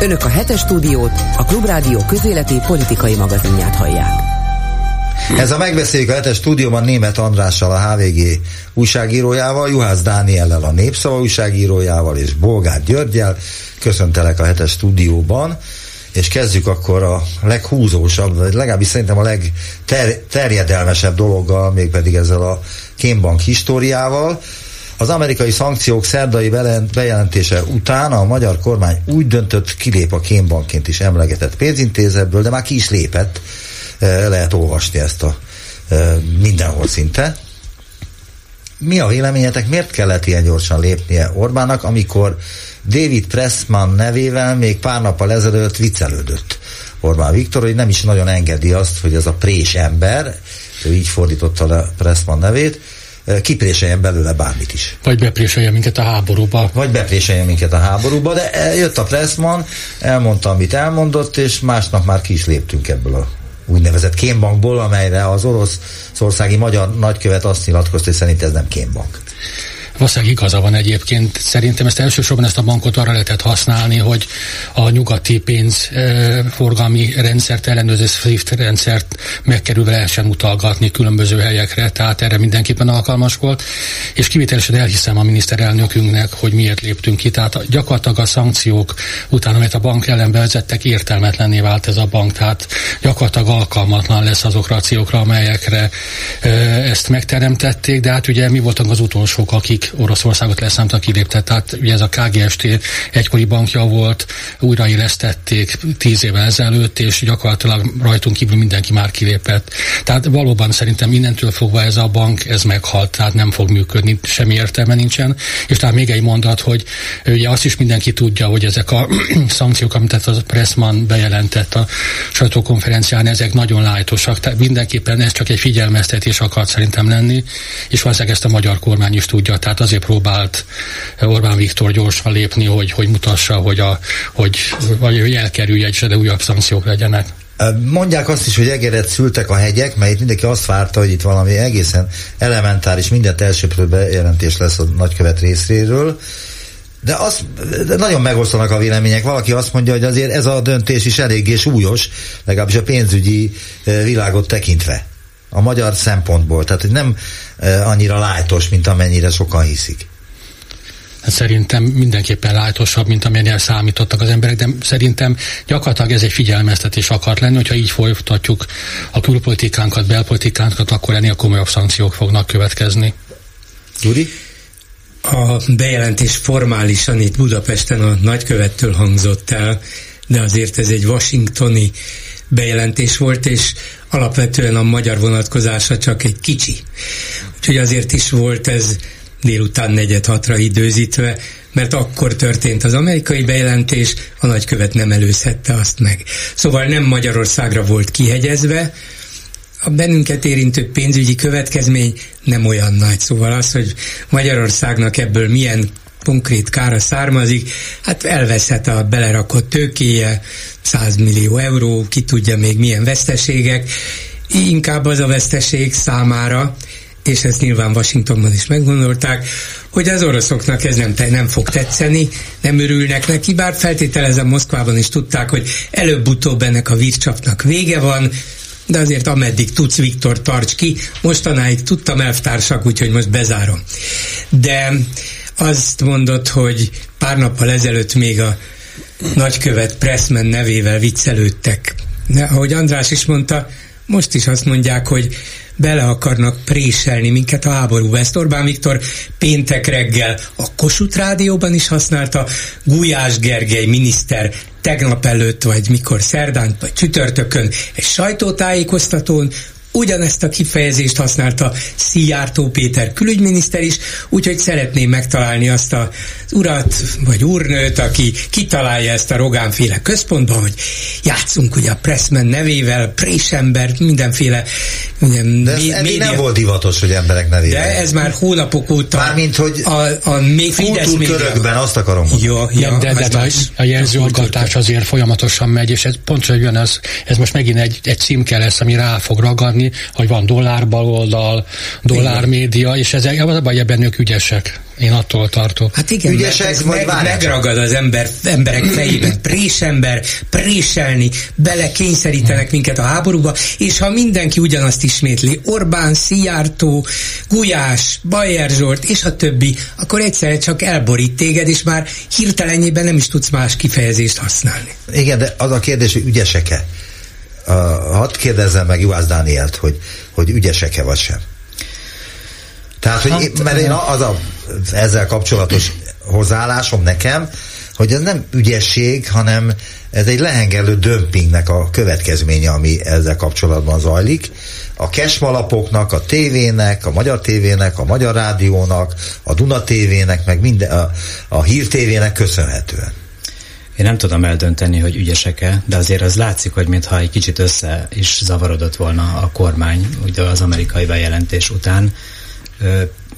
Önök a hetes stúdiót, a Klubrádió közéleti politikai magazinját hallják. Ez a megbeszéljük a hetes stúdióban német Andrással, a HVG újságírójával, Juhász Dániellel, a Népszava újságírójával és Bolgár Györgyel. Köszöntelek a hetes stúdióban és kezdjük akkor a leghúzósabb, vagy legalábbis szerintem a legterjedelmesebb dologgal, mégpedig ezzel a kémbank históriával. Az amerikai szankciók szerdai bejelentése után a magyar kormány úgy döntött, kilép a kémbankként is emlegetett pénzintézetből, de már ki is lépett, e, lehet olvasni ezt a e, mindenhol szinte. Mi a véleményetek, miért kellett ilyen gyorsan lépnie Orbánnak, amikor David Pressman nevével még pár nappal ezelőtt viccelődött? Orbán Viktor, hogy nem is nagyon engedi azt, hogy ez a prés ember, ő így fordította le Pressman nevét, kipréseljen belőle bármit is. Vagy bepréseljen minket a háborúba. Vagy bepréseljen minket a háborúba, de jött a Pressman, elmondta, amit elmondott, és másnap már ki is léptünk ebből a úgynevezett kémbankból, amelyre az orosz országi magyar nagykövet azt nyilatkozta, hogy szerint ez nem kémbank. Valószínűleg igaza van egyébként. Szerintem ezt elsősorban ezt a bankot arra lehetett használni, hogy a nyugati pénzforgalmi rendszert, ellenőrző SWIFT rendszert megkerülve lehessen utalgatni különböző helyekre, tehát erre mindenképpen alkalmas volt, és kivételesen elhiszem a miniszterelnökünknek, hogy miért léptünk ki. Tehát gyakorlatilag a szankciók után, amit a bank ellen bevezettek, értelmetlenné vált ez a bank, tehát gyakorlatilag alkalmatlan lesz azokra a célokra, amelyekre ezt megteremtették, de hát ugye mi voltunk az utolsók, akik Oroszországot leszámta kilépte. Tehát ugye ez a KGST egykori bankja volt, újraélesztették tíz évvel ezelőtt, és gyakorlatilag rajtunk kívül mindenki már kilépett. Tehát valóban szerintem innentől fogva ez a bank, ez meghalt, tehát nem fog működni, semmi értelme nincsen. És tehát még egy mondat, hogy ugye azt is mindenki tudja, hogy ezek a szankciók, amit a Pressman bejelentett a sajtókonferencián, ezek nagyon lájtosak. Tehát mindenképpen ez csak egy figyelmeztetés akart szerintem lenni, és valószínűleg ezt a magyar kormány is tudja. Tehát azért próbált Orbán Viktor gyorsan lépni, hogy, hogy mutassa, hogy, a, hogy, hogy elkerülje, és de újabb szankciók legyenek. Mondják azt is, hogy egeret szültek a hegyek, mert itt mindenki azt várta, hogy itt valami egészen elementáris, mindent elsőprő bejelentés lesz a nagykövet részéről. De, az, de nagyon megosztanak a vélemények. Valaki azt mondja, hogy azért ez a döntés is eléggé súlyos, legalábbis a pénzügyi világot tekintve a magyar szempontból. Tehát, hogy nem e, annyira lájtos, mint amennyire sokan hiszik. Hát szerintem mindenképpen lájtosabb, mint amennyire számítottak az emberek, de szerintem gyakorlatilag ez egy figyelmeztetés akart lenni, hogyha így folytatjuk a külpolitikánkat, belpolitikánkat, akkor ennél komolyabb szankciók fognak következni. Gyuri? A bejelentés formálisan itt Budapesten a nagykövettől hangzott el, de azért ez egy washingtoni bejelentés volt, és alapvetően a magyar vonatkozása csak egy kicsi. Úgyhogy azért is volt ez délután negyed hatra időzítve, mert akkor történt az amerikai bejelentés, a nagykövet nem előzhette azt meg. Szóval nem Magyarországra volt kihegyezve, a bennünket érintő pénzügyi következmény nem olyan nagy. Szóval az, hogy Magyarországnak ebből milyen konkrét kára származik, hát elveszhet a belerakott tőkéje, 100 millió euró, ki tudja még milyen veszteségek, inkább az a veszteség számára, és ezt nyilván Washingtonban is meggondolták, hogy az oroszoknak ez nem, nem fog tetszeni, nem örülnek neki, bár feltételezem Moszkvában is tudták, hogy előbb-utóbb ennek a vízcsapnak vége van, de azért ameddig tudsz, Viktor, tarts ki. Mostanáig tudtam elvtársak, úgyhogy most bezárom. De azt mondott, hogy pár nappal ezelőtt még a nagykövet Pressman nevével viccelődtek. De, ahogy András is mondta, most is azt mondják, hogy bele akarnak préselni minket a háborúba. Ezt Orbán Viktor péntek reggel a Kossuth Rádióban is használta, Gulyás Gergely miniszter tegnap előtt, vagy mikor szerdán, vagy csütörtökön egy sajtótájékoztatón Ugyanezt a kifejezést használta Szijjártó Péter külügyminiszter is, úgyhogy szeretném megtalálni azt az urat, vagy úrnőt, aki kitalálja ezt a Rogánféle központban, hogy játszunk ugye a Pressman nevével, Présember, mindenféle minden De ez média... nem volt divatos, hogy emberek nevével. De ez már hónapok óta Mármint, hogy a, a még Fidesz körökben, azt akarom mondani. Jó, jó, de, de, de a, a jelzőalkotás azért folyamatosan megy, és ez pontosan jön, ez, ez most megint egy, egy címke lesz, ami rá fog ragadni, mondani, hogy van dollár baloldal, dollár média, és ezek, az a baj, ebben ők ügyesek. Én attól tartok. Hát igen, Ügyesek, ez vagy meg, megragad az ember, emberek fejében. Présember, préselni, belekényszerítenek minket a háborúba, és ha mindenki ugyanazt ismétli, Orbán, Szijjártó, Gulyás, Bajer Zsolt, és a többi, akkor egyszerre csak elborít téged, és már hirtelenjében nem is tudsz más kifejezést használni. Igen, de az a kérdés, hogy ügyesek-e? Uh, hadd kérdezzem meg Juhász Dánielt, hogy, hogy ügyesek-e vagy sem. Tehát, hogy hát, én, mert én az a, ezzel kapcsolatos hozzáállásom nekem, hogy ez nem ügyesség, hanem ez egy lehengelő dömpingnek a következménye, ami ezzel kapcsolatban zajlik. A kesmalapoknak, a tévének, a Magyar tévének, a Magyar rádiónak, a Duna tévének, meg minden, a, a Hír tévének köszönhetően. Én nem tudom eldönteni, hogy ügyesek-e, de azért az látszik, hogy mintha egy kicsit össze is zavarodott volna a kormány, ugye az amerikai bejelentés után.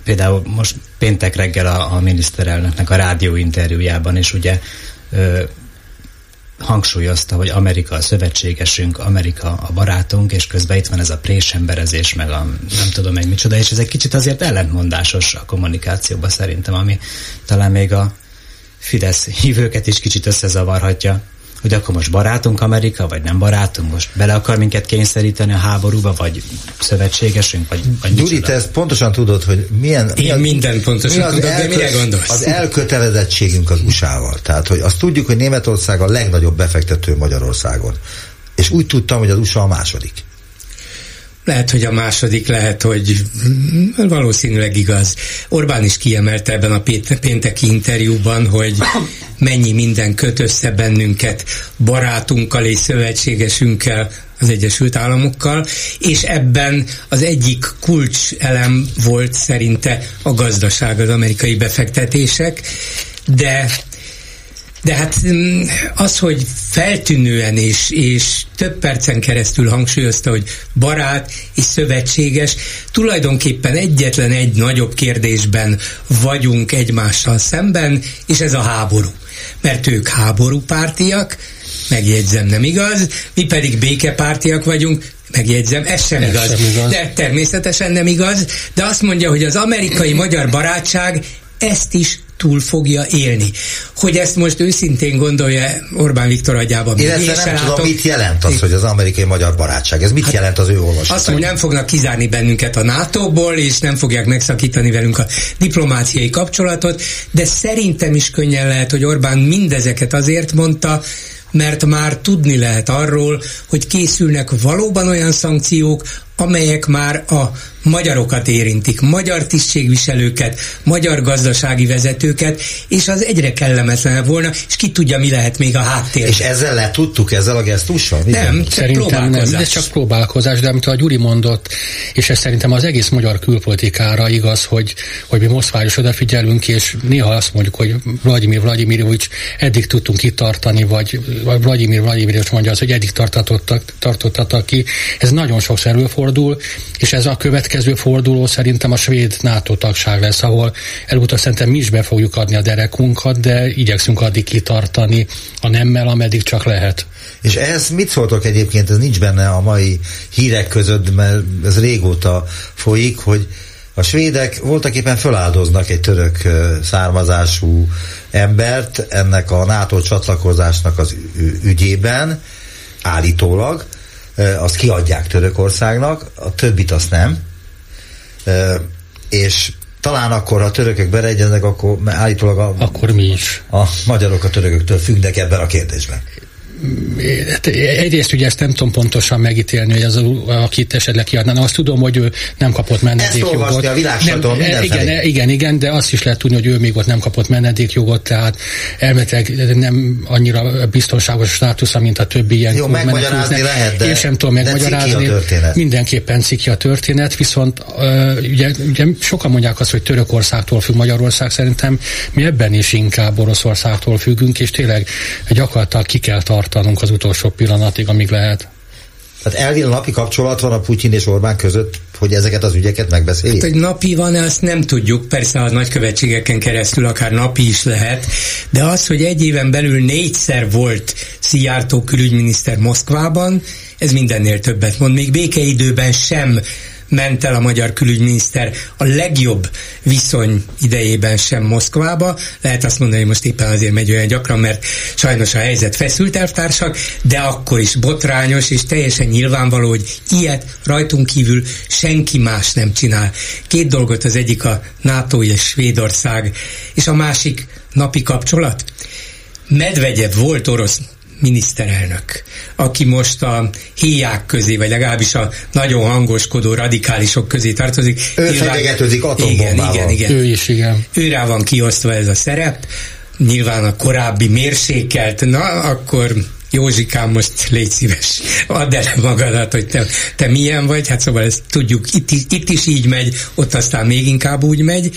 Például most péntek reggel a, a miniszterelnöknek a rádióinterjújában is ugye hangsúlyozta, hogy Amerika a szövetségesünk, Amerika a barátunk, és közben itt van ez a présemberezés, meg a nem tudom meg micsoda, és ez egy kicsit azért ellentmondásos a kommunikációban szerintem, ami talán még a Fidesz hívőket is kicsit összezavarhatja hogy akkor most barátunk Amerika, vagy nem barátunk, most bele akar minket kényszeríteni a háborúba, vagy szövetségesünk, vagy, vagy Gyuri, te ezt pontosan tudod, hogy milyen... Én milyen, minden pontosan mi az tudod, elkö, de mire gondolsz? Az elkötelezettségünk az USA-val. Tehát, hogy azt tudjuk, hogy Németország a legnagyobb befektető Magyarországon. És úgy tudtam, hogy az USA a második. Lehet, hogy a második, lehet, hogy valószínűleg igaz. Orbán is kiemelte ebben a pénteki interjúban, hogy mennyi minden köt össze bennünket barátunkkal és szövetségesünkkel, az Egyesült Államokkal, és ebben az egyik kulcs elem volt szerinte a gazdaság, az amerikai befektetések, de de hát mm, az, hogy feltűnően és, és több percen keresztül hangsúlyozta, hogy barát és szövetséges, tulajdonképpen egyetlen egy nagyobb kérdésben vagyunk egymással szemben, és ez a háború. Mert ők háborúpártiak, megjegyzem nem igaz, mi pedig békepártiak vagyunk, megjegyzem, ez sem, ez igaz. sem igaz. De természetesen nem igaz, de azt mondja, hogy az amerikai-magyar barátság ezt is túl fogja élni. Hogy ezt most őszintén gondolja Orbán Viktor agyában. Illetve nem látom. tudom, mit jelent az, hogy az amerikai-magyar barátság. Ez mit hát jelent az ő olvasatban? Azt, hogy nem fognak kizárni bennünket a NATO-ból, és nem fogják megszakítani velünk a diplomáciai kapcsolatot, de szerintem is könnyen lehet, hogy Orbán mindezeket azért mondta, mert már tudni lehet arról, hogy készülnek valóban olyan szankciók, amelyek már a magyarokat érintik, magyar tisztségviselőket, magyar gazdasági vezetőket, és az egyre kellemetlenebb volna, és ki tudja, mi lehet még a háttér. És ezzel le tudtuk, ezzel a gesztussal? Nem, csak szerintem nem, de csak próbálkozás, de amit a Gyuri mondott, és ez szerintem az egész magyar külpolitikára igaz, hogy, hogy mi Moszkvára is odafigyelünk, és néha azt mondjuk, hogy Vladimir Vladimirovics eddig tudtunk itt tartani, vagy, vagy Vladimir Vladimirovics mondja az, hogy eddig tartottak, tartottatok ki. Ez nagyon sokszor előfordul, és ez a következő következő forduló szerintem a svéd NATO tagság lesz, ahol előutal szerintem mi is be fogjuk adni a derekunkat, de igyekszünk addig kitartani a nemmel, ameddig csak lehet. És ehhez mit szóltok egyébként, ez nincs benne a mai hírek között, mert ez régóta folyik, hogy a svédek voltak éppen feláldoznak egy török származású embert ennek a NATO csatlakozásnak az ügyében, állítólag, azt kiadják Törökországnak, a többit azt nem és talán akkor, ha a törökök beleegyeznek, akkor állítólag a, akkor mi is. A magyarok a törököktől függnek ebben a kérdésben. Hát egyrészt ugye ezt nem tudom pontosan megítélni, hogy az, akit esetleg kiadná. Azt tudom, hogy ő nem kapott menedékjogot. a nem, igen, igen, igen, de azt is lehet tudni, hogy ő még ott nem kapott menedékjogot, tehát elméletileg nem annyira biztonságos státusza, mint a többi ilyen. Jó, megmagyarázni lehet, de, én sem tudom megmagyarázni. Mindenképpen cikki a történet, viszont ugye, ugye sokan mondják azt, hogy Törökországtól függ Magyarország, szerintem mi ebben is inkább Oroszországtól függünk, és tényleg gyakorlatilag ki kell tartani tartanunk az utolsó pillanatig, amíg lehet. Tehát elvileg napi kapcsolat van a Putyin és Orbán között, hogy ezeket az ügyeket megbeszéljék? Hát, hogy napi van-e, azt nem tudjuk, persze a nagykövetségeken keresztül akár napi is lehet, de az, hogy egy éven belül négyszer volt Szijjártó külügyminiszter Moszkvában, ez mindennél többet mond. Még békeidőben sem ment el a magyar külügyminiszter a legjobb viszony idejében sem Moszkvába. Lehet azt mondani, hogy most éppen azért megy olyan gyakran, mert sajnos a helyzet feszült elvtársak, de akkor is botrányos és teljesen nyilvánvaló, hogy ilyet rajtunk kívül senki más nem csinál. Két dolgot, az egyik a NATO és Svédország, és a másik napi kapcsolat. Medvegyev volt orosz miniszterelnök, aki most a héják közé, vagy legalábbis a nagyon hangoskodó radikálisok közé tartozik. Ő fenyegetőzik atombombával. Igen, igen, igen. Ő is, igen. Őrá van kiosztva ez a szerep, nyilván a korábbi mérsékelt, na akkor Józsikám, most légy szíves, add el magadat, hogy te, te milyen vagy, hát szóval ezt tudjuk, itt, itt is így megy, ott aztán még inkább úgy megy.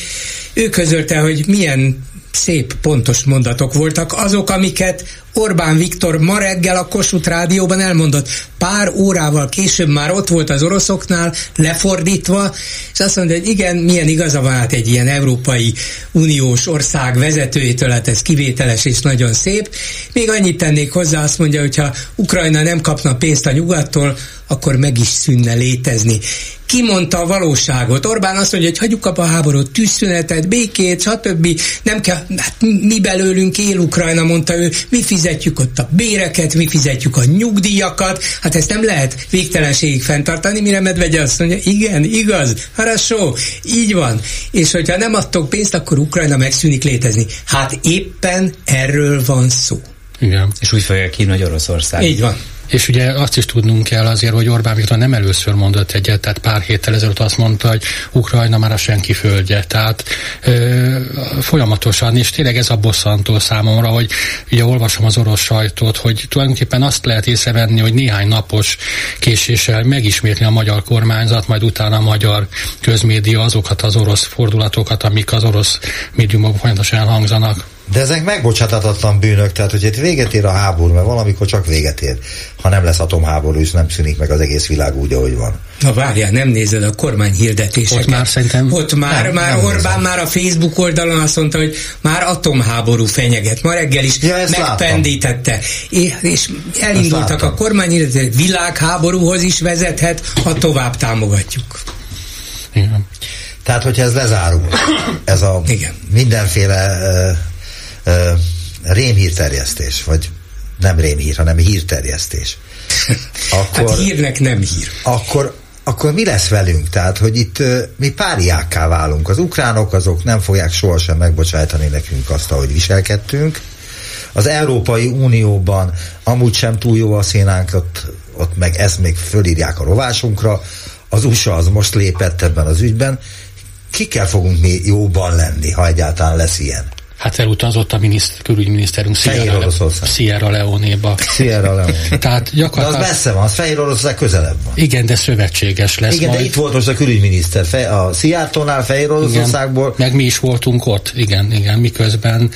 Ő közölte, hogy milyen szép, pontos mondatok voltak, azok, amiket Orbán Viktor ma reggel a Kossuth Rádióban elmondott. Pár órával később már ott volt az oroszoknál, lefordítva, és azt mondja, hogy igen, milyen igaza van hát egy ilyen Európai Uniós ország vezetőjétől, hát ez kivételes és nagyon szép. Még annyit tennék hozzá, azt mondja, hogyha Ukrajna nem kapna pénzt a nyugattól, akkor meg is szűnne létezni kimondta a valóságot. Orbán azt mondja, hogy hagyjuk a háborút, tűzszünetet, békét, stb. Nem kell, hát mi belőlünk él Ukrajna, mondta ő, mi fizetjük ott a béreket, mi fizetjük a nyugdíjakat, hát ezt nem lehet végtelenségig fenntartani, mire Medvegye azt mondja, igen, igaz, harasó, így van. És hogyha nem adtok pénzt, akkor Ukrajna megszűnik létezni. Hát éppen erről van szó. Igen. És úgy fogják hívni, hogy Oroszország. Így van. És ugye azt is tudnunk kell azért, hogy Orbán Viktor nem először mondott egyet, tehát pár héttel ezelőtt azt mondta, hogy Ukrajna már a senki földje. Tehát ö, folyamatosan, és tényleg ez a bosszantó számomra, hogy ugye olvasom az orosz sajtót, hogy tulajdonképpen azt lehet észrevenni, hogy néhány napos késéssel megismétli a magyar kormányzat, majd utána a magyar közmédia azokat az orosz fordulatokat, amik az orosz médiumok folyamatosan elhangzanak. De ezek megbocsátatatlan bűnök, tehát hogy itt véget ér a háború, mert valamikor csak véget ér, ha nem lesz atomháború, és nem szűnik meg az egész világ úgy, ahogy van. Na várjál, nem nézed a kormány hirdetéseket. Ott már szerintem... Ott már, nem, már nem Orbán nézem. már a Facebook oldalon azt mondta, hogy már atomháború fenyeget. Ma reggel is ja, megpendítette. És, és elindultak a kormány hirdetések, világháborúhoz is vezethet, ha tovább támogatjuk. Igen. Tehát, hogyha ez lezárul, ez a Igen. mindenféle uh, rémhírterjesztés, vagy nem rémhír, hanem hírterjesztés. Akkor, hát hírnek nem hír. Akkor, akkor mi lesz velünk? Tehát, hogy itt mi páriákká válunk. Az ukránok azok nem fogják sohasem megbocsájtani nekünk azt, ahogy viselkedtünk. Az Európai Unióban amúgy sem túl jó a szénánk, ott, ott meg ezt még fölírják a rovásunkra. Az USA az most lépett ebben az ügyben. Kikkel fogunk mi jóban lenni, ha egyáltalán lesz ilyen? Hát elutazott a miniszt, külügyminiszterünk Sierra, Le, Sierra Leone-ba. Sierra Leone. Tehát gyakorlatilag... De az messze van, az Fehér Oroszország közelebb van. Igen, de szövetséges lesz Igen, majd. de itt volt most a külügyminiszter, fe, a Szijjártónál, Fehér Oroszországból. Meg mi is voltunk ott, igen, igen, miközben.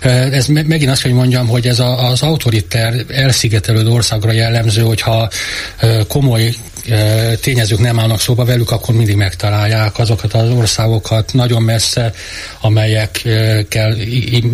Ez megint azt, hogy mondjam, hogy ez a, az autoriter elszigetelődő országra jellemző, hogyha komoly tényezők nem állnak szóba velük, akkor mindig megtalálják azokat az országokat nagyon messze, amelyekkel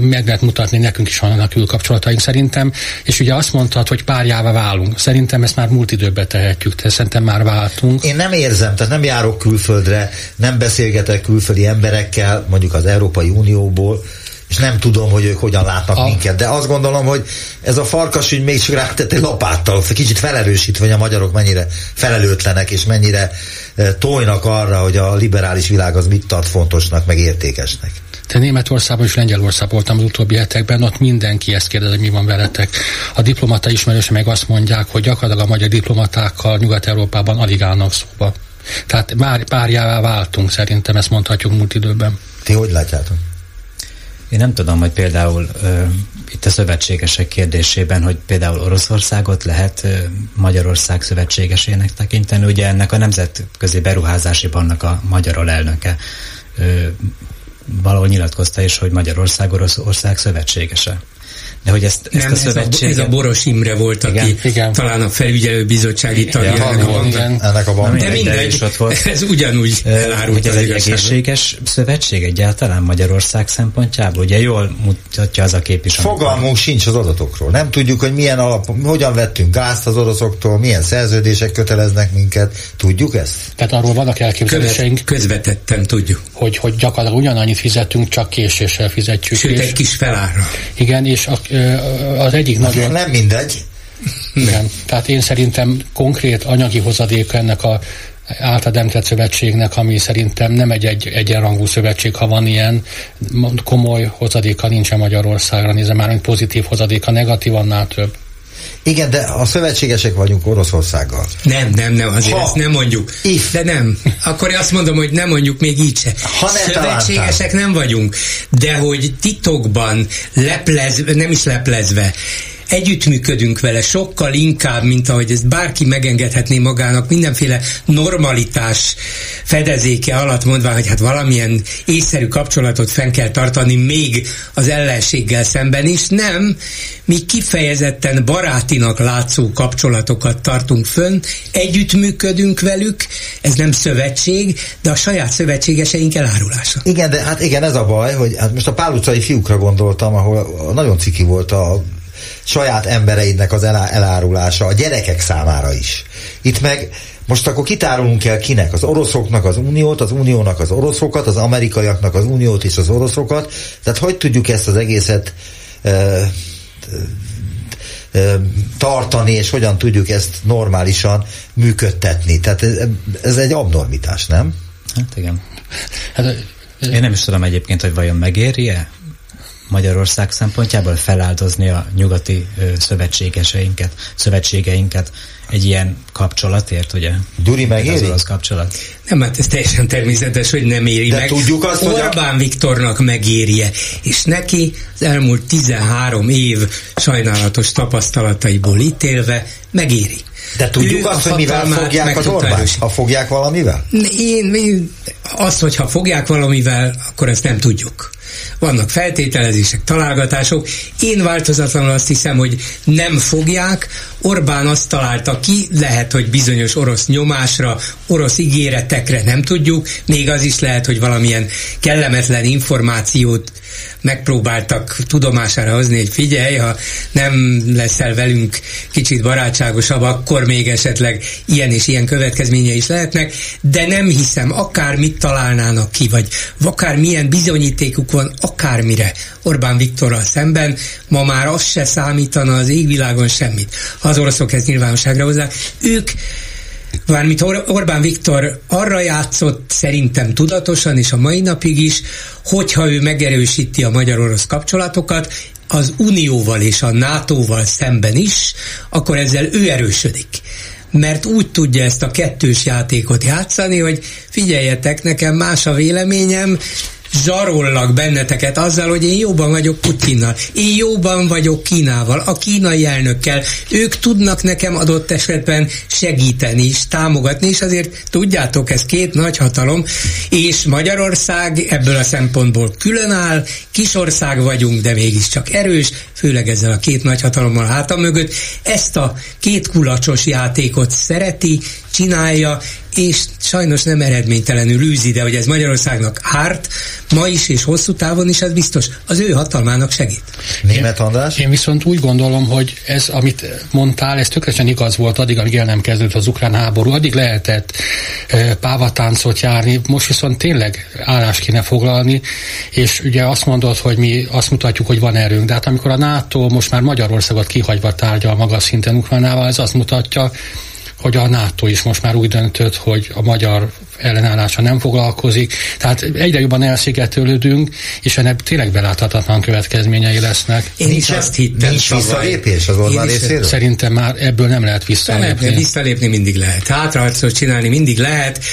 meg lehet mutatni, nekünk is vannak külkapcsolataink szerintem, és ugye azt mondtad, hogy párjává válunk. Szerintem ezt már múlt időbe tehetjük, de szerintem már váltunk. Én nem érzem, tehát nem járok külföldre, nem beszélgetek külföldi emberekkel, mondjuk az Európai Unióból, és nem tudom, hogy ők hogyan látnak a... minket, de azt gondolom, hogy ez a farkas ügy még csak rátett egy lapáttal, kicsit felerősítve, hogy a magyarok mennyire felelőtlenek, és mennyire e, tojnak arra, hogy a liberális világ az mit tart fontosnak, meg értékesnek. Te Németországban és Lengyelországban voltam az utóbbi hetekben, ott mindenki ezt kérdezi, hogy mi van veletek. A diplomata ismerőse meg azt mondják, hogy gyakorlatilag a magyar diplomatákkal Nyugat-Európában alig állnak szóba. Tehát már párjává váltunk, szerintem ezt mondhatjuk múlt időben. Ti hogy látjátok? Én nem tudom, hogy például ö, itt a szövetségesek kérdésében, hogy például Oroszországot lehet ö, Magyarország szövetségesének tekinteni. Ugye ennek a Nemzetközi Beruházási Banknak a magyar alelnöke ö, valahol nyilatkozta is, hogy Magyarország Oroszország szövetségese. De hogy ezt, ezt Nem, a szövetség... Ez a, ez a Boros Imre volt, aki Igen, igen. talán a felügyelőbizottsági tagja Igen, ennek a igen. Ennek a Na, banknak. De mindegy, ott volt. ez ugyanúgy elárult hogy ez az egy igazságot. egészséges szövetség egyáltalán Magyarország szempontjából? Ugye jól mutatja az a kép is. amikor- Fogalmunk sincs az adatokról. Nem tudjuk, hogy milyen alap, hogyan vettünk gázt az oroszoktól, milyen szerződések köteleznek minket. Tudjuk ezt? Tehát arról vannak elképzeléseink, Követ, közvetetten tudjuk. hogy, hogy gyakorlatilag ugyanannyit fizetünk, csak késéssel fizetjük. Sőt, és, egy kis felárra. Igen, és a, az egyik nagyon... Nem mindegy. Igen. Tehát én szerintem konkrét anyagi hozadéka ennek a által említett szövetségnek, ami szerintem nem egy, egy egyenrangú szövetség, ha van ilyen, komoly hozadéka nincsen Magyarországra, nézem már, mint pozitív hozadéka, negatív annál több. Igen, de a szövetségesek vagyunk Oroszországgal. Nem, nem, nem, azért Ha. ezt nem mondjuk. If. De nem. Akkor azt mondom, hogy nem mondjuk még így se. Ha ne Szövetségesek nem vagyunk, de hogy titokban, leplezve, nem is leplezve, együttműködünk vele sokkal inkább, mint ahogy ezt bárki megengedhetné magának mindenféle normalitás fedezéke alatt mondva, hogy hát valamilyen észszerű kapcsolatot fenn kell tartani még az ellenséggel szemben is. Nem, mi kifejezetten barátinak látszó kapcsolatokat tartunk fönn, együttműködünk velük, ez nem szövetség, de a saját szövetségeseink elárulása. Igen, de hát igen, ez a baj, hogy hát most a pál utcai fiúkra gondoltam, ahol nagyon ciki volt a saját embereidnek az elá- elárulása, a gyerekek számára is. Itt meg most akkor kitárulunk el kinek? Az oroszoknak az uniót, az uniónak az oroszokat, az amerikaiaknak az uniót és az oroszokat. Tehát hogy tudjuk ezt az egészet ö, ö, tartani, és hogyan tudjuk ezt normálisan működtetni. Tehát ez, ez egy abnormitás, nem? Hát igen. Hát, Én nem is tudom egyébként, hogy vajon megéri-e Magyarország szempontjából feláldozni a nyugati szövetségeseinket, szövetségeinket egy ilyen kapcsolatért, ugye? Duri Az megéri? orosz kapcsolat. Nem, hát ez teljesen természetes, hogy nem éri De meg. tudjuk azt, hogy a- Orbán Viktornak megérje, és neki az elmúlt 13 év sajnálatos tapasztalataiból ítélve megéri. De tudjuk azt, hogy mivel fogják meg az tudta Orbán? erősíteni. Ha fogják valamivel? Én, én azt, hogyha fogják valamivel, akkor ezt nem tudjuk. Vannak feltételezések, találgatások. Én változatlanul azt hiszem, hogy nem fogják. Orbán azt találta ki, lehet, hogy bizonyos orosz nyomásra, orosz ígéretekre nem tudjuk, még az is lehet, hogy valamilyen kellemetlen információt megpróbáltak tudomására hozni, hogy figyelj, ha nem leszel velünk kicsit barátságosabb, akkor még esetleg ilyen és ilyen következménye is lehetnek, de nem hiszem, akármit találnának ki, vagy akár milyen bizonyítékuk van, akármire Orbán Viktorral szemben, ma már az se számítana az égvilágon semmit. Ha az oroszok ezt nyilvánosságra hozzák, ők Mármint Or- Orbán Viktor arra játszott szerintem tudatosan, és a mai napig is, hogyha ő megerősíti a magyar-orosz kapcsolatokat, az Unióval és a NATO-val szemben is, akkor ezzel ő erősödik. Mert úgy tudja ezt a kettős játékot játszani, hogy figyeljetek, nekem más a véleményem, zsarollak benneteket azzal, hogy én jóban vagyok Putyinnal, én jóban vagyok Kínával, a kínai elnökkel, ők tudnak nekem adott esetben segíteni és támogatni, és azért tudjátok, ez két nagy hatalom, és Magyarország ebből a szempontból különáll, kis ország vagyunk, de mégiscsak erős, főleg ezzel a két nagy hatalommal a háta mögött, ezt a két kulacsos játékot szereti, csinálja, és sajnos nem eredménytelenül űzi, de hogy ez Magyarországnak árt, ma is és hosszú távon is, ez biztos az ő hatalmának segít. Német András? Én viszont úgy gondolom, hogy ez, amit mondtál, ez tökéletesen igaz volt addig, amíg el nem kezdődött az ukrán háború, addig lehetett e, pávatáncot járni, most viszont tényleg állást kéne foglalni, és ugye azt mondod, hogy mi azt mutatjuk, hogy van erőnk, de hát amikor a NATO most már Magyarországot kihagyva tárgyal magas szinten Ukránával, ez azt mutatja, hogy a NATO is most már úgy döntött, hogy a magyar ellenállása nem foglalkozik. Tehát egyre jobban elszigetelődünk, és ennek tényleg beláthatatlan következményei lesznek. Én is azt hittem. Nincs visszalépés az Orbán is- részéről? Szerintem már ebből nem lehet Visszalépni, visszalépni. visszalépni mindig lehet. Hátraharcot csinálni mindig lehet.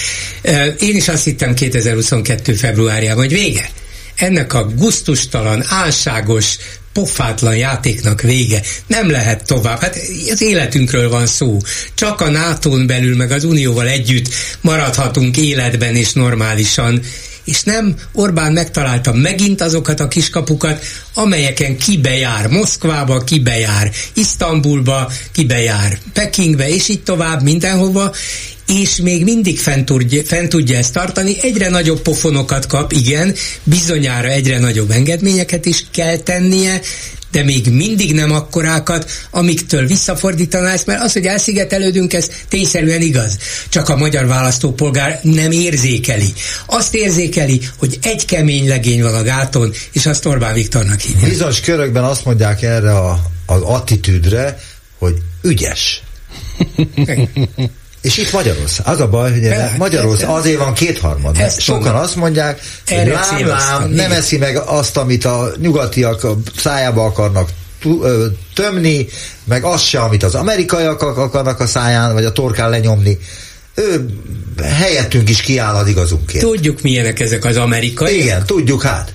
Én is azt hittem 2022. februárjában, hogy vége. Ennek a guztustalan, álságos, pofátlan játéknak vége. Nem lehet tovább. Hát az életünkről van szó. Csak a nato belül, meg az Unióval együtt maradhatunk életben és normálisan. és nem Orbán megtalálta megint azokat a kiskapukat, amelyeken kibejár Moszkvába, kibejár Isztambulba, kibejár Pekingbe, és így tovább mindenhova, és még mindig fent tudja, fent tudja ezt tartani, egyre nagyobb pofonokat kap, igen, bizonyára egyre nagyobb engedményeket is kell tennie, de még mindig nem akkorákat, amiktől visszafordítaná ezt, mert az, hogy elszigetelődünk, ez tényszerűen igaz. Csak a magyar választópolgár nem érzékeli. Azt érzékeli, hogy egy kemény legény van a gáton, és azt Orbán Viktornak hívja. Bizonyos körökben azt mondják erre a, az attitűdre, hogy ügyes. És itt Magyarország. Az a baj, hogy Be, Magyarország azért van kétharmad. Mert sokan mondom. azt mondják, hogy lám, lám, nem eszi meg azt, amit a nyugatiak a szájába akarnak tömni, meg azt se, amit az amerikaiak akarnak a száján, vagy a torkán lenyomni. Ő helyettünk is kiáll az igazunkért. Tudjuk, milyenek ezek az amerikai. Igen, tudjuk hát.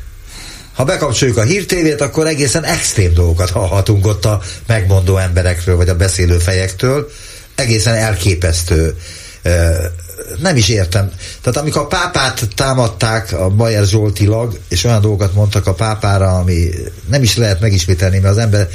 Ha bekapcsoljuk a hírtévét, akkor egészen extrém dolgokat hallhatunk ott a megmondó emberekről, vagy a beszélő fejektől egészen elképesztő nem is értem. Tehát amikor a pápát támadták a Bajer Zsoltilag, és olyan dolgokat mondtak a pápára, ami nem is lehet megismételni, mert az ember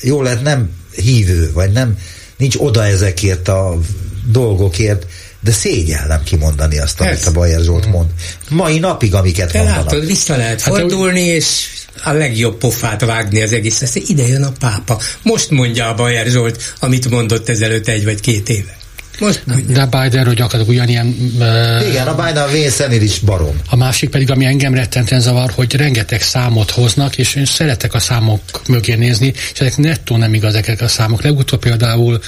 jó lehet nem hívő, vagy nem nincs oda ezekért a dolgokért, de szégyellem kimondani azt, amit Ez. a Bajer Zsolt mond. Mai napig, amiket Te mondanak. látod, vissza lehet hát fordulni, és a legjobb pofát vágni az egész. Ezt ide jön a pápa. Most mondja a Bajer Zsolt, amit mondott ezelőtt egy vagy két éve. Most mondja. De Bidenről gyakorlatilag ugyanilyen... Uh, Igen, a Biden a vén is barom. A másik pedig, ami engem rettenten zavar, hogy rengeteg számot hoznak, és én szeretek a számok mögé nézni, és ezek nettó nem igaz ezek a számok. Legutóbb például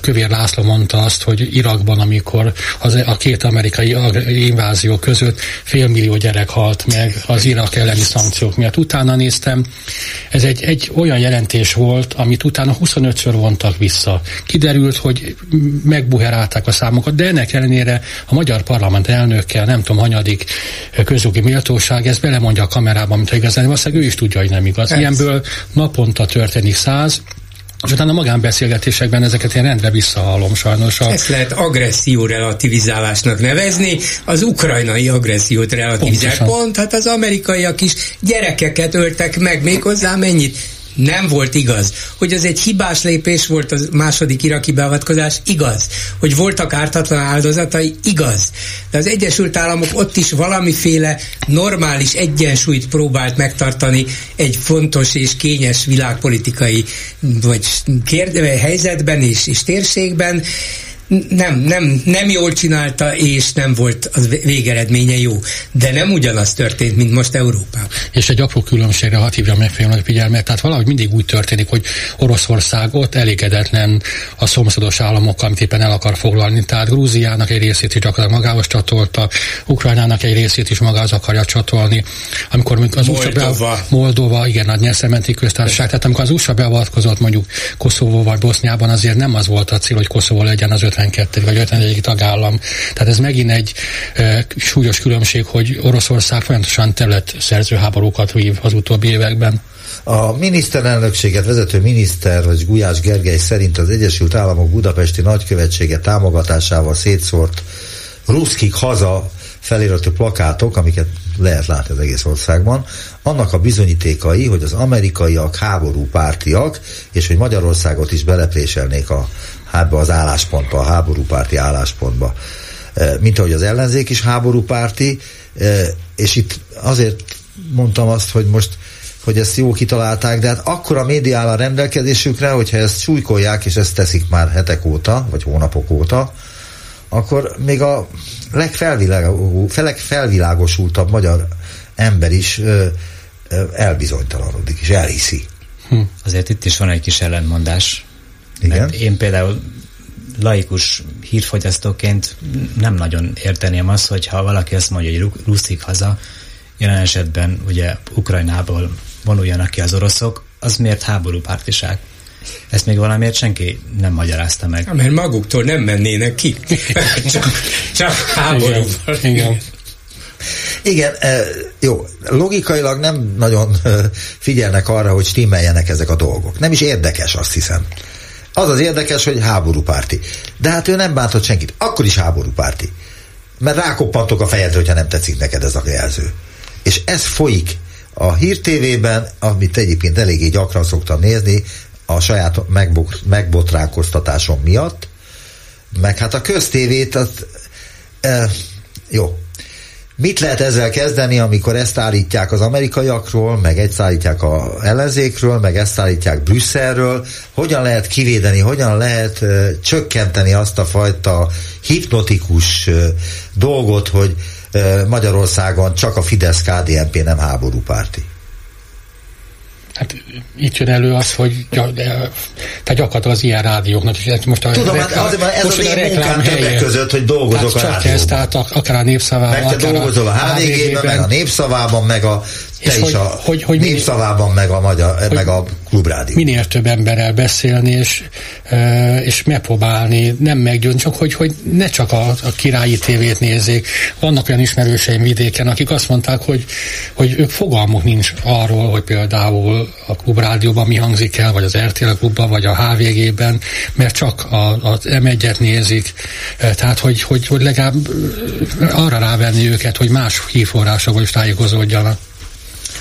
Kövér László mondta azt, hogy Irakban, amikor az, a két amerikai invázió között félmillió gyerek halt meg az Irak elleni szankciók miatt. Utána néztem, ez egy, egy olyan jelentés volt, amit utána 25-ször vontak vissza. Kiderült, hogy megbuherálták a számokat, de ennek ellenére a magyar parlament elnökkel, nem tudom, hanyadik közjogi méltóság, ez belemondja a kamerában, mint igazán, valószínűleg ő is tudja, hogy nem igaz. Ilyenből naponta történik száz, és utána magánbeszélgetésekben ezeket én rendre visszahallom sajnos. A... Ezt lehet agresszió relativizálásnak nevezni, az ukrajnai agressziót relativizál. Pont, hát az amerikaiak is gyerekeket öltek meg, méghozzá mennyit? Nem volt igaz. Hogy az egy hibás lépés volt a második iraki beavatkozás, igaz. Hogy voltak ártatlan áldozatai, igaz. De az Egyesült Államok ott is valamiféle normális egyensúlyt próbált megtartani egy fontos és kényes világpolitikai vagy kérde, helyzetben és, és térségben, nem, nem, nem jól csinálta, és nem volt az végeredménye jó. De nem ugyanaz történt, mint most Európában. És egy apró különbségre hadd hívja meg figyelmet, tehát valahogy mindig úgy történik, hogy Oroszország ott elégedetlen a szomszédos államokkal, amit éppen el akar foglalni. Tehát Grúziának egy részét is gyakorlatilag magához csatolta, Ukrajnának egy részét is magához akarja csatolni. Amikor az Moldova. USA Moldova, igen, a Nyerszementi köztársaság, tehát amikor az USA beavatkozott mondjuk Koszovó vagy Boszniában, azért nem az volt a cél, hogy Koszovó legyen az 50 52. vagy 51. tagállam. Tehát ez megint egy e, súlyos különbség, hogy Oroszország folyamatosan szerző háborúkat vív az utóbbi években. A miniszterelnökséget vezető miniszter, vagy Gulyás Gergely szerint az Egyesült Államok budapesti nagykövetsége támogatásával szétszórt ruszkik haza feliratú plakátok, amiket lehet látni az egész országban, annak a bizonyítékai, hogy az amerikaiak háborúpártiak, és hogy Magyarországot is belepréselnék a ebbe az álláspontba, a háborúpárti álláspontba. E, mint ahogy az ellenzék is háborúpárti, e, és itt azért mondtam azt, hogy most hogy ezt jó kitalálták, de hát akkor a média áll a rendelkezésükre, hogyha ezt súlykolják, és ezt teszik már hetek óta, vagy hónapok óta, akkor még a legfelvilágosultabb magyar ember is elbizonytalanodik, és elhiszi. Hm. Azért itt is van egy kis ellentmondás. Igen. Mert én például laikus hírfogyasztóként nem nagyon érteném azt, hogyha valaki azt mondja, hogy ruszik haza, jelen esetben ugye Ukrajnából vonuljanak ki az oroszok, az miért háborúpártiság? Ezt még valamiért senki nem magyarázta meg. Mert maguktól nem mennének ki. csak, csak háborúval. Igen. Igen. Igen, jó, logikailag nem nagyon figyelnek arra, hogy stimmeljenek ezek a dolgok. Nem is érdekes, azt hiszem. Az az érdekes, hogy háborúpárti. De hát ő nem bántott senkit. Akkor is háborúpárti. mert rákoppantok a fejedre, hogyha nem tetszik neked ez a jelző. És ez folyik a Hír TV-ben, amit egyébként eléggé gyakran szoktam nézni, a saját megbotrákoztatásom miatt, meg hát a köztévét, az, e, jó, Mit lehet ezzel kezdeni, amikor ezt állítják az amerikaiakról, meg ezt állítják a ellenzékről, meg ezt állítják Brüsszelről? Hogyan lehet kivédeni, hogyan lehet uh, csökkenteni azt a fajta hipnotikus uh, dolgot, hogy uh, Magyarországon csak a Fidesz-KDNP nem háborúpárti? Hát itt jön elő az, hogy tehát gyakorlatilag az ilyen rádióknak is. Most a Tudom, hát azért, ez most az én munkám többek között, hogy dolgozok tehát a rádióban. Ez, tehát akár a népszavában, meg te dolgozol a HVG-ben, meg a népszavában, meg a te és is hogy, a hogy, hogy népszavában, meg a, magyar, meg a klubrádió. Minél több emberrel beszélni, és, és megpróbálni, nem meggyőzni, csak hogy, hogy ne csak a, a királyi tévét nézzék. Vannak olyan ismerőseim vidéken, akik azt mondták, hogy, hogy ők fogalmuk nincs arról, hogy például a klubrádióban mi hangzik el, vagy az RTL klubban, vagy a HVG-ben, mert csak a, az M1-et nézik. Tehát, hogy, hogy, hogy legalább arra rávenni őket, hogy más hírforrásokból is tájékozódjanak.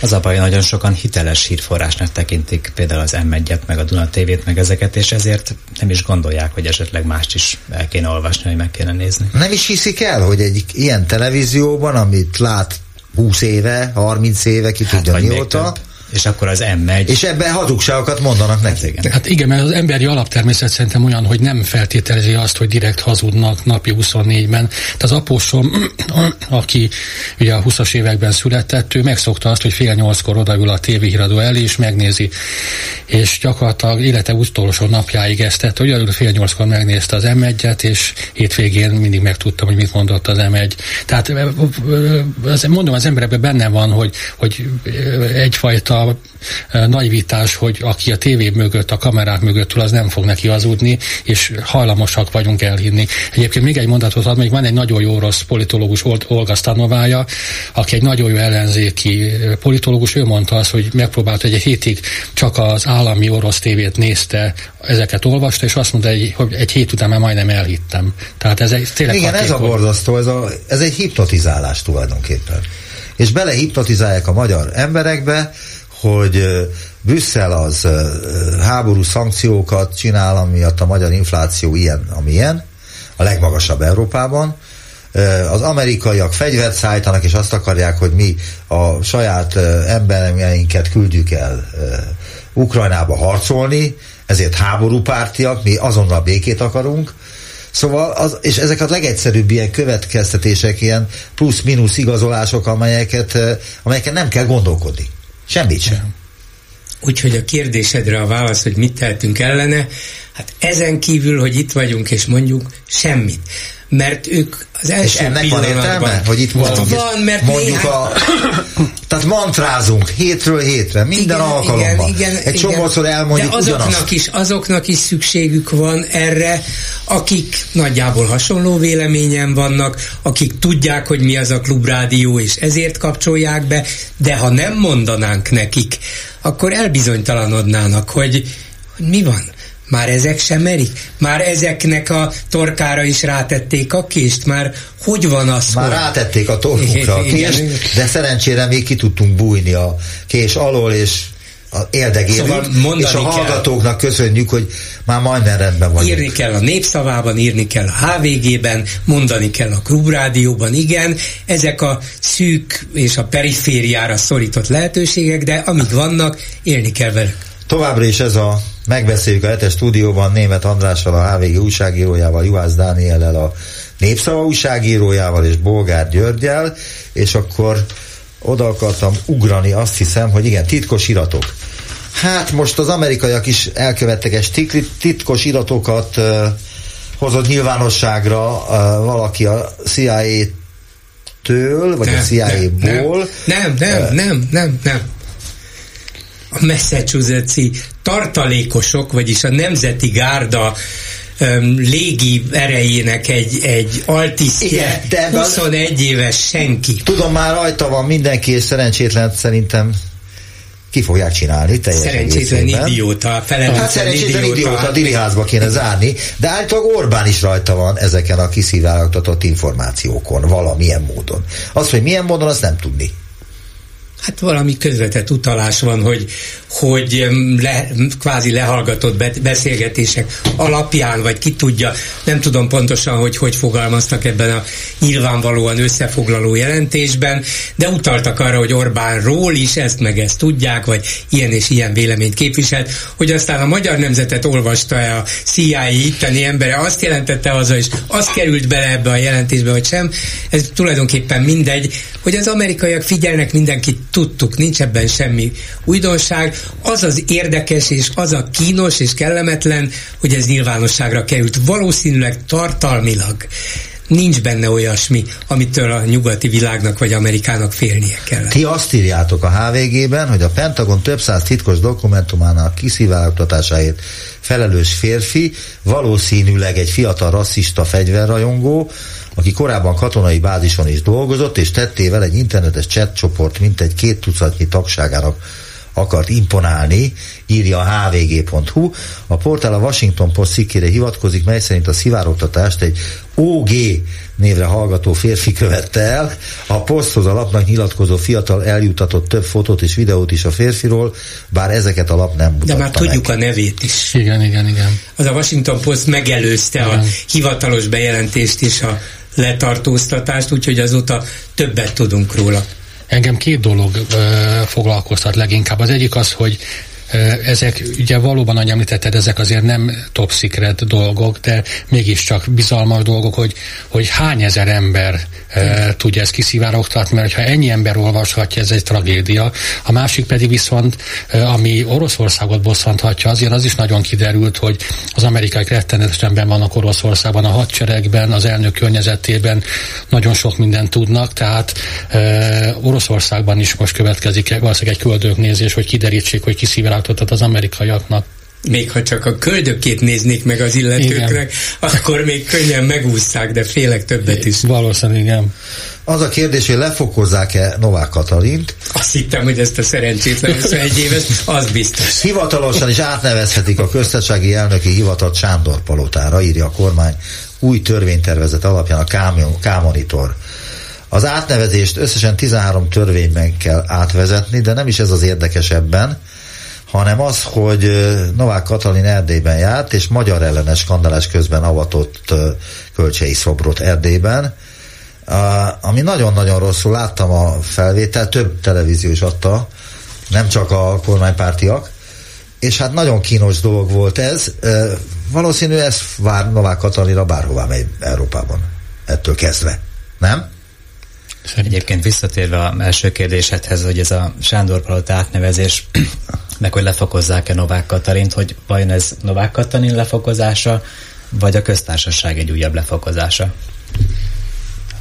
Az a baj, nagyon sokan hiteles hírforrásnak tekintik például az m meg a Duna TV-t, meg ezeket, és ezért nem is gondolják, hogy esetleg mást is el kéne olvasni, hogy meg kéne nézni. Nem is hiszik el, hogy egy ilyen televízióban, amit lát 20 éve, 30 éve, ki hát tudja mióta, és akkor az M megy. És ebben hazugságokat mondanak neki. Hát igen. hát igen, mert az emberi alaptermészet szerintem olyan, hogy nem feltételezi azt, hogy direkt hazudnak napi 24-ben. Tehát az apósom, aki ugye a 20-as években született, ő megszokta azt, hogy fél nyolckor odaül a tévéhíradó elé, és megnézi. És gyakorlatilag élete utolsó napjáig ezt tett, hogy fél nyolckor megnézte az m és hétvégén mindig megtudtam, hogy mit mondott az M1. Tehát mondom, az emberekben benne van, hogy, hogy egyfajta a naivitás, hogy aki a tévé mögött, a kamerák mögött ül, az nem fog neki hazudni, és hajlamosak vagyunk elhinni. Egyébként még egy mondatot ad, még van egy nagyon jó rossz politológus, Olga Stanovája, aki egy nagyon jó ellenzéki politológus, ő mondta azt, hogy megpróbált, hogy egy hétig csak az állami orosz tévét nézte, ezeket olvasta, és azt mondta, hogy egy hét után már majdnem elhittem. Tehát ez egy tényleg Igen, hatékony. ez a borzasztó, ez, a, ez egy hipnotizálás tulajdonképpen. És belehipnotizálják a magyar emberekbe, hogy Brüsszel az háború szankciókat csinál, amiatt a magyar infláció ilyen, amilyen, a legmagasabb Európában. Az amerikaiak fegyvert szállítanak, és azt akarják, hogy mi a saját embereinket küldjük el Ukrajnába harcolni, ezért háborúpártiak, mi azonnal békét akarunk. Szóval, az, és ezek a legegyszerűbb ilyen következtetések, ilyen plusz-minusz igazolások, amelyeket, amelyeket nem kell gondolkodni. Semmit sem. Úgyhogy a kérdésedre a válasz, hogy mit tehetünk ellene, hát ezen kívül, hogy itt vagyunk és mondjuk semmit mert ők az első és ennek van értelme, hogy itt van, van mert mondjuk néhány... a, tehát mantrázunk hétről hétre, minden igen, alkalommal. Igen, igen, Egy csomószor elmondjuk De azoknak ugyanazt. is, azoknak is szükségük van erre, akik nagyjából hasonló véleményen vannak, akik tudják, hogy mi az a klubrádió, és ezért kapcsolják be, de ha nem mondanánk nekik, akkor elbizonytalanodnának, hogy, hogy mi van már ezek sem merik? Már ezeknek a torkára is rátették a kést? Már hogy van az? Már hogy... rátették a torkunkra a kést, de szerencsére még ki tudtunk bújni a kés alól, és a érdegélünk, szóval és a hallgatóknak kell. köszönjük, hogy már majdnem rendben vagyunk. Írni kell a Népszavában, írni kell a HVG-ben, mondani kell a Klubrádióban, igen, ezek a szűk és a perifériára szorított lehetőségek, de amíg vannak, élni kell velük. Továbbra is ez a megbeszéljük a hetes stúdióban német Andrással, a HVG újságírójával, Juhász Dániellel, a Népszava újságírójával és Bolgár Györgyel, és akkor oda akartam ugrani, azt hiszem, hogy igen, titkos iratok. Hát most az amerikaiak is elkövettek egy titkos iratokat uh, hozott nyilvánosságra uh, valaki a CIA-től, vagy nem, a CIA-ból. Nem, nem, nem, nem, nem, nem a Massachusetts-i tartalékosok, vagyis a Nemzeti Gárda légi erejének egy, egy altisztje, Igen, 21 éves senki. Tudom, már rajta van mindenki, és szerencsétlen szerintem ki fogják csinálni teljes Szerencsétlen egészében. idióta, Hát szerencsétlen idióta, a diriházba kéne zárni, de általában Orbán is rajta van ezeken a kiszivárogtatott információkon, valamilyen módon. Az, hogy milyen módon, azt nem tudni. Hát valami közvetett utalás van, hogy, hogy le, kvázi lehallgatott beszélgetések alapján, vagy ki tudja, nem tudom pontosan, hogy hogy fogalmaztak ebben a nyilvánvalóan összefoglaló jelentésben, de utaltak arra, hogy Orbánról is ezt meg ezt tudják, vagy ilyen és ilyen véleményt képviselt, hogy aztán a magyar nemzetet olvasta-e a CIA itteni embere, azt jelentette az, és az került bele ebbe a jelentésbe, vagy sem, ez tulajdonképpen mindegy, hogy az amerikaiak figyelnek mindenkit tudtuk, nincs ebben semmi újdonság. Az az érdekes és az a kínos és kellemetlen, hogy ez nyilvánosságra került. Valószínűleg tartalmilag nincs benne olyasmi, amitől a nyugati világnak vagy Amerikának félnie kell. Ti azt írjátok a HVG-ben, hogy a Pentagon több száz titkos dokumentumának kiszivárogtatásáért felelős férfi valószínűleg egy fiatal rasszista fegyverrajongó, aki korábban katonai bázison is dolgozott, és tettével egy internetes chat csoport mintegy két tucatnyi tagságának akart imponálni, írja a hvg.hu. A portál a Washington Post cikkére hivatkozik, mely szerint a szivárogtatást egy OG névre hallgató férfi követte el. A poszthoz a lapnak nyilatkozó fiatal eljutatott több fotót és videót is a férfiról, bár ezeket a lap nem mutatta De már meg. tudjuk a nevét is. Igen, igen, igen. Az a Washington Post megelőzte igen. a hivatalos bejelentést is a letartóztatást, úgyhogy azóta többet tudunk róla. Engem két dolog ö, foglalkoztat leginkább. Az egyik az, hogy ezek ugye valóban, ahogy említetted, ezek azért nem top secret dolgok, de mégiscsak bizalmas dolgok, hogy, hogy hány ezer ember e, tudja ezt kiszivárogtatni, mert ha ennyi ember olvashatja, ez egy tragédia. A másik pedig viszont, ami Oroszországot bosszanthatja, azért az is nagyon kiderült, hogy az amerikai rettenetesen vannak Oroszországban, a hadseregben, az elnök környezetében nagyon sok mindent tudnak, tehát e, Oroszországban is most következik valószínűleg egy köldöknézés, hogy kiderítsék, hogy kiszivárogtatják szolgáltatott az amerikaiaknak. Még ha csak a köldökét néznék meg az illetőknek, igen. akkor még könnyen megúszszák, de félek többet is. Valószínűleg igen. Az a kérdés, hogy lefokozzák-e Novák Katalint? Azt hittem, hogy ezt a szerencsétlen 21 éves, az biztos. Hivatalosan is átnevezhetik a köztársasági elnöki hivatat Sándor Palotára, írja a kormány új törvénytervezet alapján a K-monitor. Az átnevezést összesen 13 törvényben kell átvezetni, de nem is ez az érdekesebben, hanem az, hogy Novák Katalin Erdélyben járt, és magyar ellenes skandalás közben avatott kölcsei szobrot Erdélyben, ami nagyon-nagyon rosszul láttam a felvétel, több televízió is adta, nem csak a kormánypártiak, és hát nagyon kínos dolog volt ez. Valószínű ez vár Novák Katalinra bárhová megy Európában, ettől kezdve. Nem? Egyébként visszatérve a első kérdésedhez, hogy ez a Sándor Palota átnevezés meg hogy lefokozzák-e Novák Katalint, hogy vajon ez Novák Katalin lefokozása, vagy a köztársaság egy újabb lefokozása?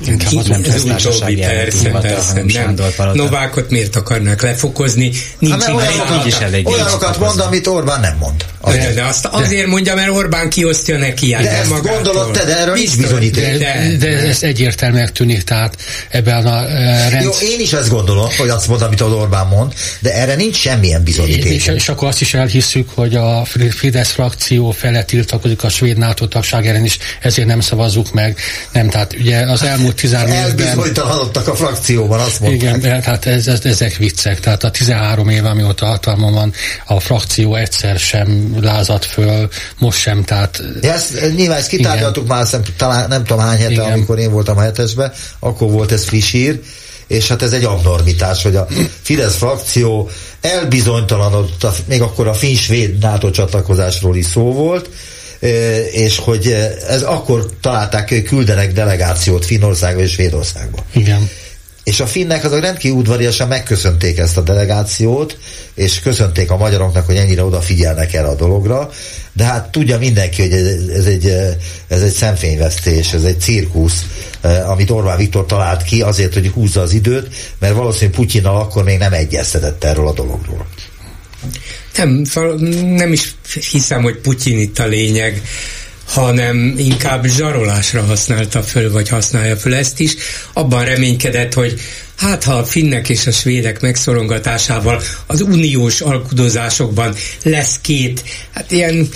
Inkább az nem utóbbi, persze, persze, nem. Novákot miért akarnak lefokozni? Nincs hát, olyanokat, így is elég olyanokat mond, amit Orbán nem mond. De, de azt azért mondja, mert Orbán kiosztja neki. De ezt magától. gondolod te, de erről nincs bizonyíték. De, de, de ez egyértelműen tűnik, tehát ebben a uh, rend... Jó, én is ezt gondolom, hogy azt mondom, amit az Orbán mond, de erre nincs semmilyen bizonyíték. És, és akkor azt is elhisszük, hogy a Fidesz frakció fele tiltakozik a svéd NATO tagság ellen is, ezért nem szavazzuk meg. Nem, tehát ugye az elmúlt elmúlt 13 évben... Elbizonytalanodtak a frakcióban, azt mondták. Igen, hát ez, ez, ezek viccek. Tehát a 13 év, amióta hatalmon van, a frakció egyszer sem lázadt föl, most sem, tehát... Ja, ezt, nyilván ezt kitárgyaltuk igen. már, szem, talán nem tudom hány hete, igen. amikor én voltam a hetesben, akkor volt ez friss hír, és hát ez egy abnormitás, hogy a Fidesz frakció elbizonytalanodott, még akkor a finn-svéd NATO csatlakozásról is szó volt, és hogy ez akkor találták, hogy küldenek delegációt Finnországba és Svédországba. Igen. És a finnek azok rendkívül udvariasan megköszönték ezt a delegációt, és köszönték a magyaroknak, hogy ennyire odafigyelnek erre a dologra, de hát tudja mindenki, hogy ez, egy, ez egy szemfényvesztés, ez egy cirkusz, amit Orbán Viktor talált ki azért, hogy húzza az időt, mert valószínűleg Putyinnal akkor még nem egyeztetett erről a dologról. Nem, nem is hiszem, hogy Putyin itt a lényeg, hanem inkább zsarolásra használta föl, vagy használja föl ezt is. Abban reménykedett, hogy hát ha a finnek és a svédek megszorongatásával az uniós alkudozásokban lesz két, hát ilyen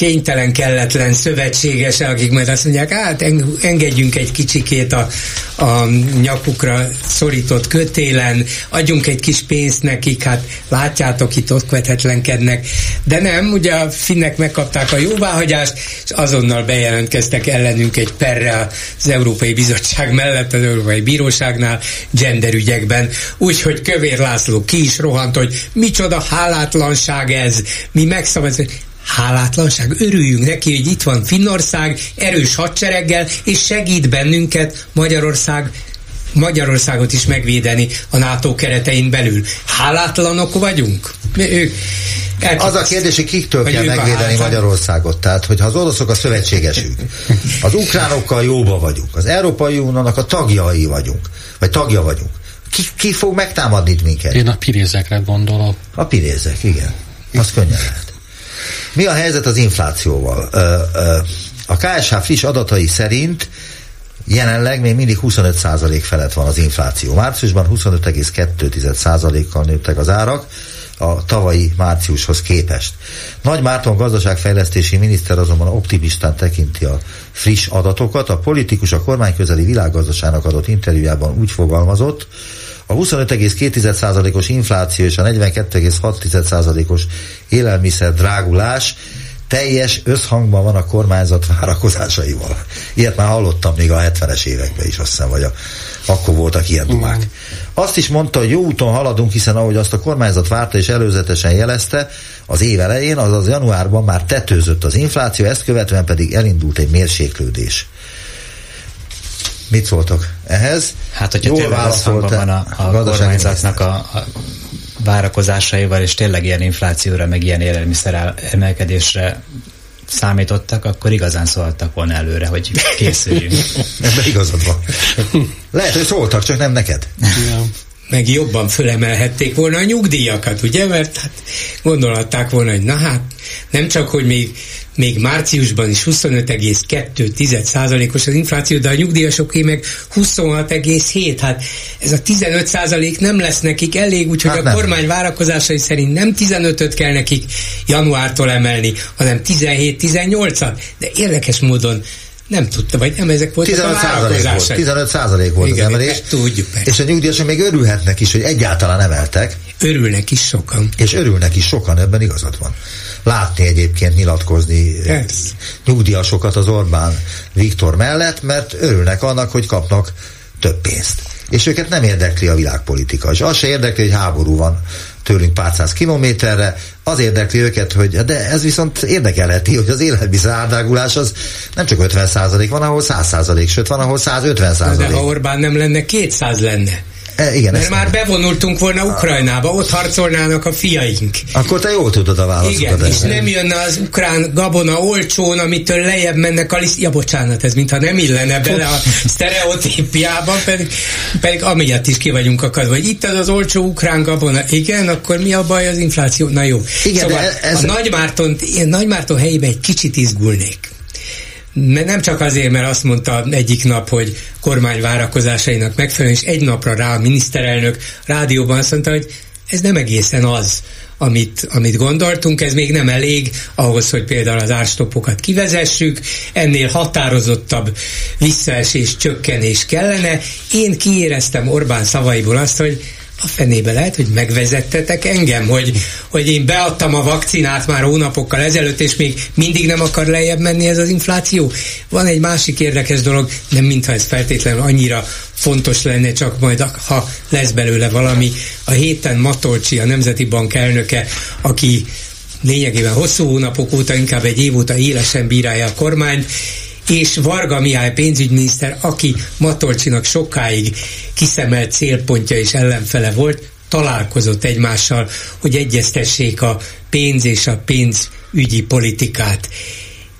kénytelen, kelletlen szövetséges, akik majd azt mondják, hát engedjünk egy kicsikét a, a nyakukra szorított kötélen, adjunk egy kis pénzt nekik, hát látjátok, itt ott kvetetlenkednek. De nem, ugye a finnek megkapták a jóváhagyást, és azonnal bejelentkeztek ellenünk egy perre az Európai Bizottság mellett, az Európai Bíróságnál, genderügyekben. Úgyhogy Kövér László ki is rohant, hogy micsoda hálátlanság ez, mi megszavazunk hálátlanság. Örüljünk neki, hogy itt van Finnország erős hadsereggel, és segít bennünket Magyarország Magyarországot is megvédeni a NATO keretein belül. Hálátlanok vagyunk? Ők, az a kérdés, hogy kiktől kell megvédeni Magyarországot. Tehát, hogyha az oroszok a szövetségesük, az ukránokkal jóba vagyunk, az Európai Uniónak a tagjai vagyunk, vagy tagja vagyunk. Ki, ki fog megtámadni minket? Én a pirézekre gondolok. A pirézek, igen. Az könnyen lehet. Mi a helyzet az inflációval? A KSH friss adatai szerint jelenleg még mindig 25% felett van az infláció. Márciusban 25,2%-kal nőttek az árak a tavalyi márciushoz képest. Nagy Márton gazdaságfejlesztési miniszter azonban optimistán tekinti a friss adatokat. A politikus a kormány közeli világgazdaságnak adott interjújában úgy fogalmazott, a 25,2%-os infláció és a 42,6%-os élelmiszer drágulás teljes összhangban van a kormányzat várakozásaival. Ilyet már hallottam még a 70-es években is, azt hiszem, vagy a, akkor voltak ilyen dumák. Azt is mondta, hogy jó úton haladunk, hiszen ahogy azt a kormányzat várta és előzetesen jelezte, az év elején, azaz januárban már tetőzött az infláció, ezt követően pedig elindult egy mérséklődés. Mit szóltok ehhez? Hát, hogyha Jól válaszolt van a, a kormányzatnak a, a várakozásaival, és tényleg ilyen inflációra, meg ilyen élelmiszer emelkedésre számítottak, akkor igazán szóltak volna előre, hogy készüljünk. Ebben igazad van. Lehet, hogy szóltak, csak nem neked. Ja. Meg jobban fölemelhették volna a nyugdíjakat, ugye? Mert hát gondolhatták volna, hogy na hát, nem csak, hogy még még márciusban is 25,2%-os az infláció, de a nyugdíjasoké meg 26,7. Hát ez a 15 százalék nem lesz nekik elég, úgyhogy hát a nem. kormány várakozásai szerint nem 15-öt kell nekik januártól emelni, hanem 17-18-at. De érdekes módon nem tudta, vagy nem ezek voltak 15 a volt, 15 százalék volt Igen, az emelés. Tudjuk, persze. És a nyugdíjasok még örülhetnek is, hogy egyáltalán emeltek. Örülnek is sokan. És örülnek is sokan, ebben igazad van látni egyébként nyilatkozni yes. nyugdíjasokat az Orbán Viktor mellett, mert örülnek annak, hogy kapnak több pénzt. És őket nem érdekli a világpolitika. És az se érdekli, hogy háború van tőlünk pár száz kilométerre, az érdekli őket, hogy de ez viszont érdekelheti, hogy az élelmiszer árdágulás az nem csak 50 van, ahol 100% sőt van, ahol 150 De ha Orbán nem lenne, 200 lenne. E, igen, Mert már bevonultunk volna Ukrajnába, ott harcolnának a fiaink. Akkor te jól tudod a válaszokat. Igen, és nem jönne az ukrán gabona olcsón, amitől lejjebb mennek a liszt. Ja, bocsánat, ez mintha nem illene bele a sztereotípiába, pedig, pedig amiatt is ki vagyunk akadva, hogy itt az az olcsó ukrán gabona. Igen, akkor mi a baj az infláció? Na jó. Igen, szóval de ez... a Nagymárton, Nagymárton helyében egy kicsit izgulnék nem csak azért, mert azt mondta egyik nap, hogy kormány várakozásainak megfelelően, és egy napra rá a miniszterelnök rádióban azt mondta, hogy ez nem egészen az, amit, amit gondoltunk, ez még nem elég ahhoz, hogy például az árstopokat kivezessük, ennél határozottabb visszaesés, csökkenés kellene. Én kiéreztem Orbán szavaiból azt, hogy a fenébe lehet, hogy megvezettetek engem, hogy, hogy én beadtam a vakcinát már hónapokkal ezelőtt, és még mindig nem akar lejjebb menni ez az infláció. Van egy másik érdekes dolog, nem mintha ez feltétlenül annyira fontos lenne, csak majd ha lesz belőle valami. A héten Matolcsi, a Nemzeti Bank elnöke, aki lényegében hosszú hónapok óta, inkább egy év óta élesen bírálja a kormányt, és Varga Mihály pénzügyminiszter, aki Matolcsinak sokáig kiszemelt célpontja és ellenfele volt, találkozott egymással, hogy egyeztessék a pénz és a pénzügyi politikát.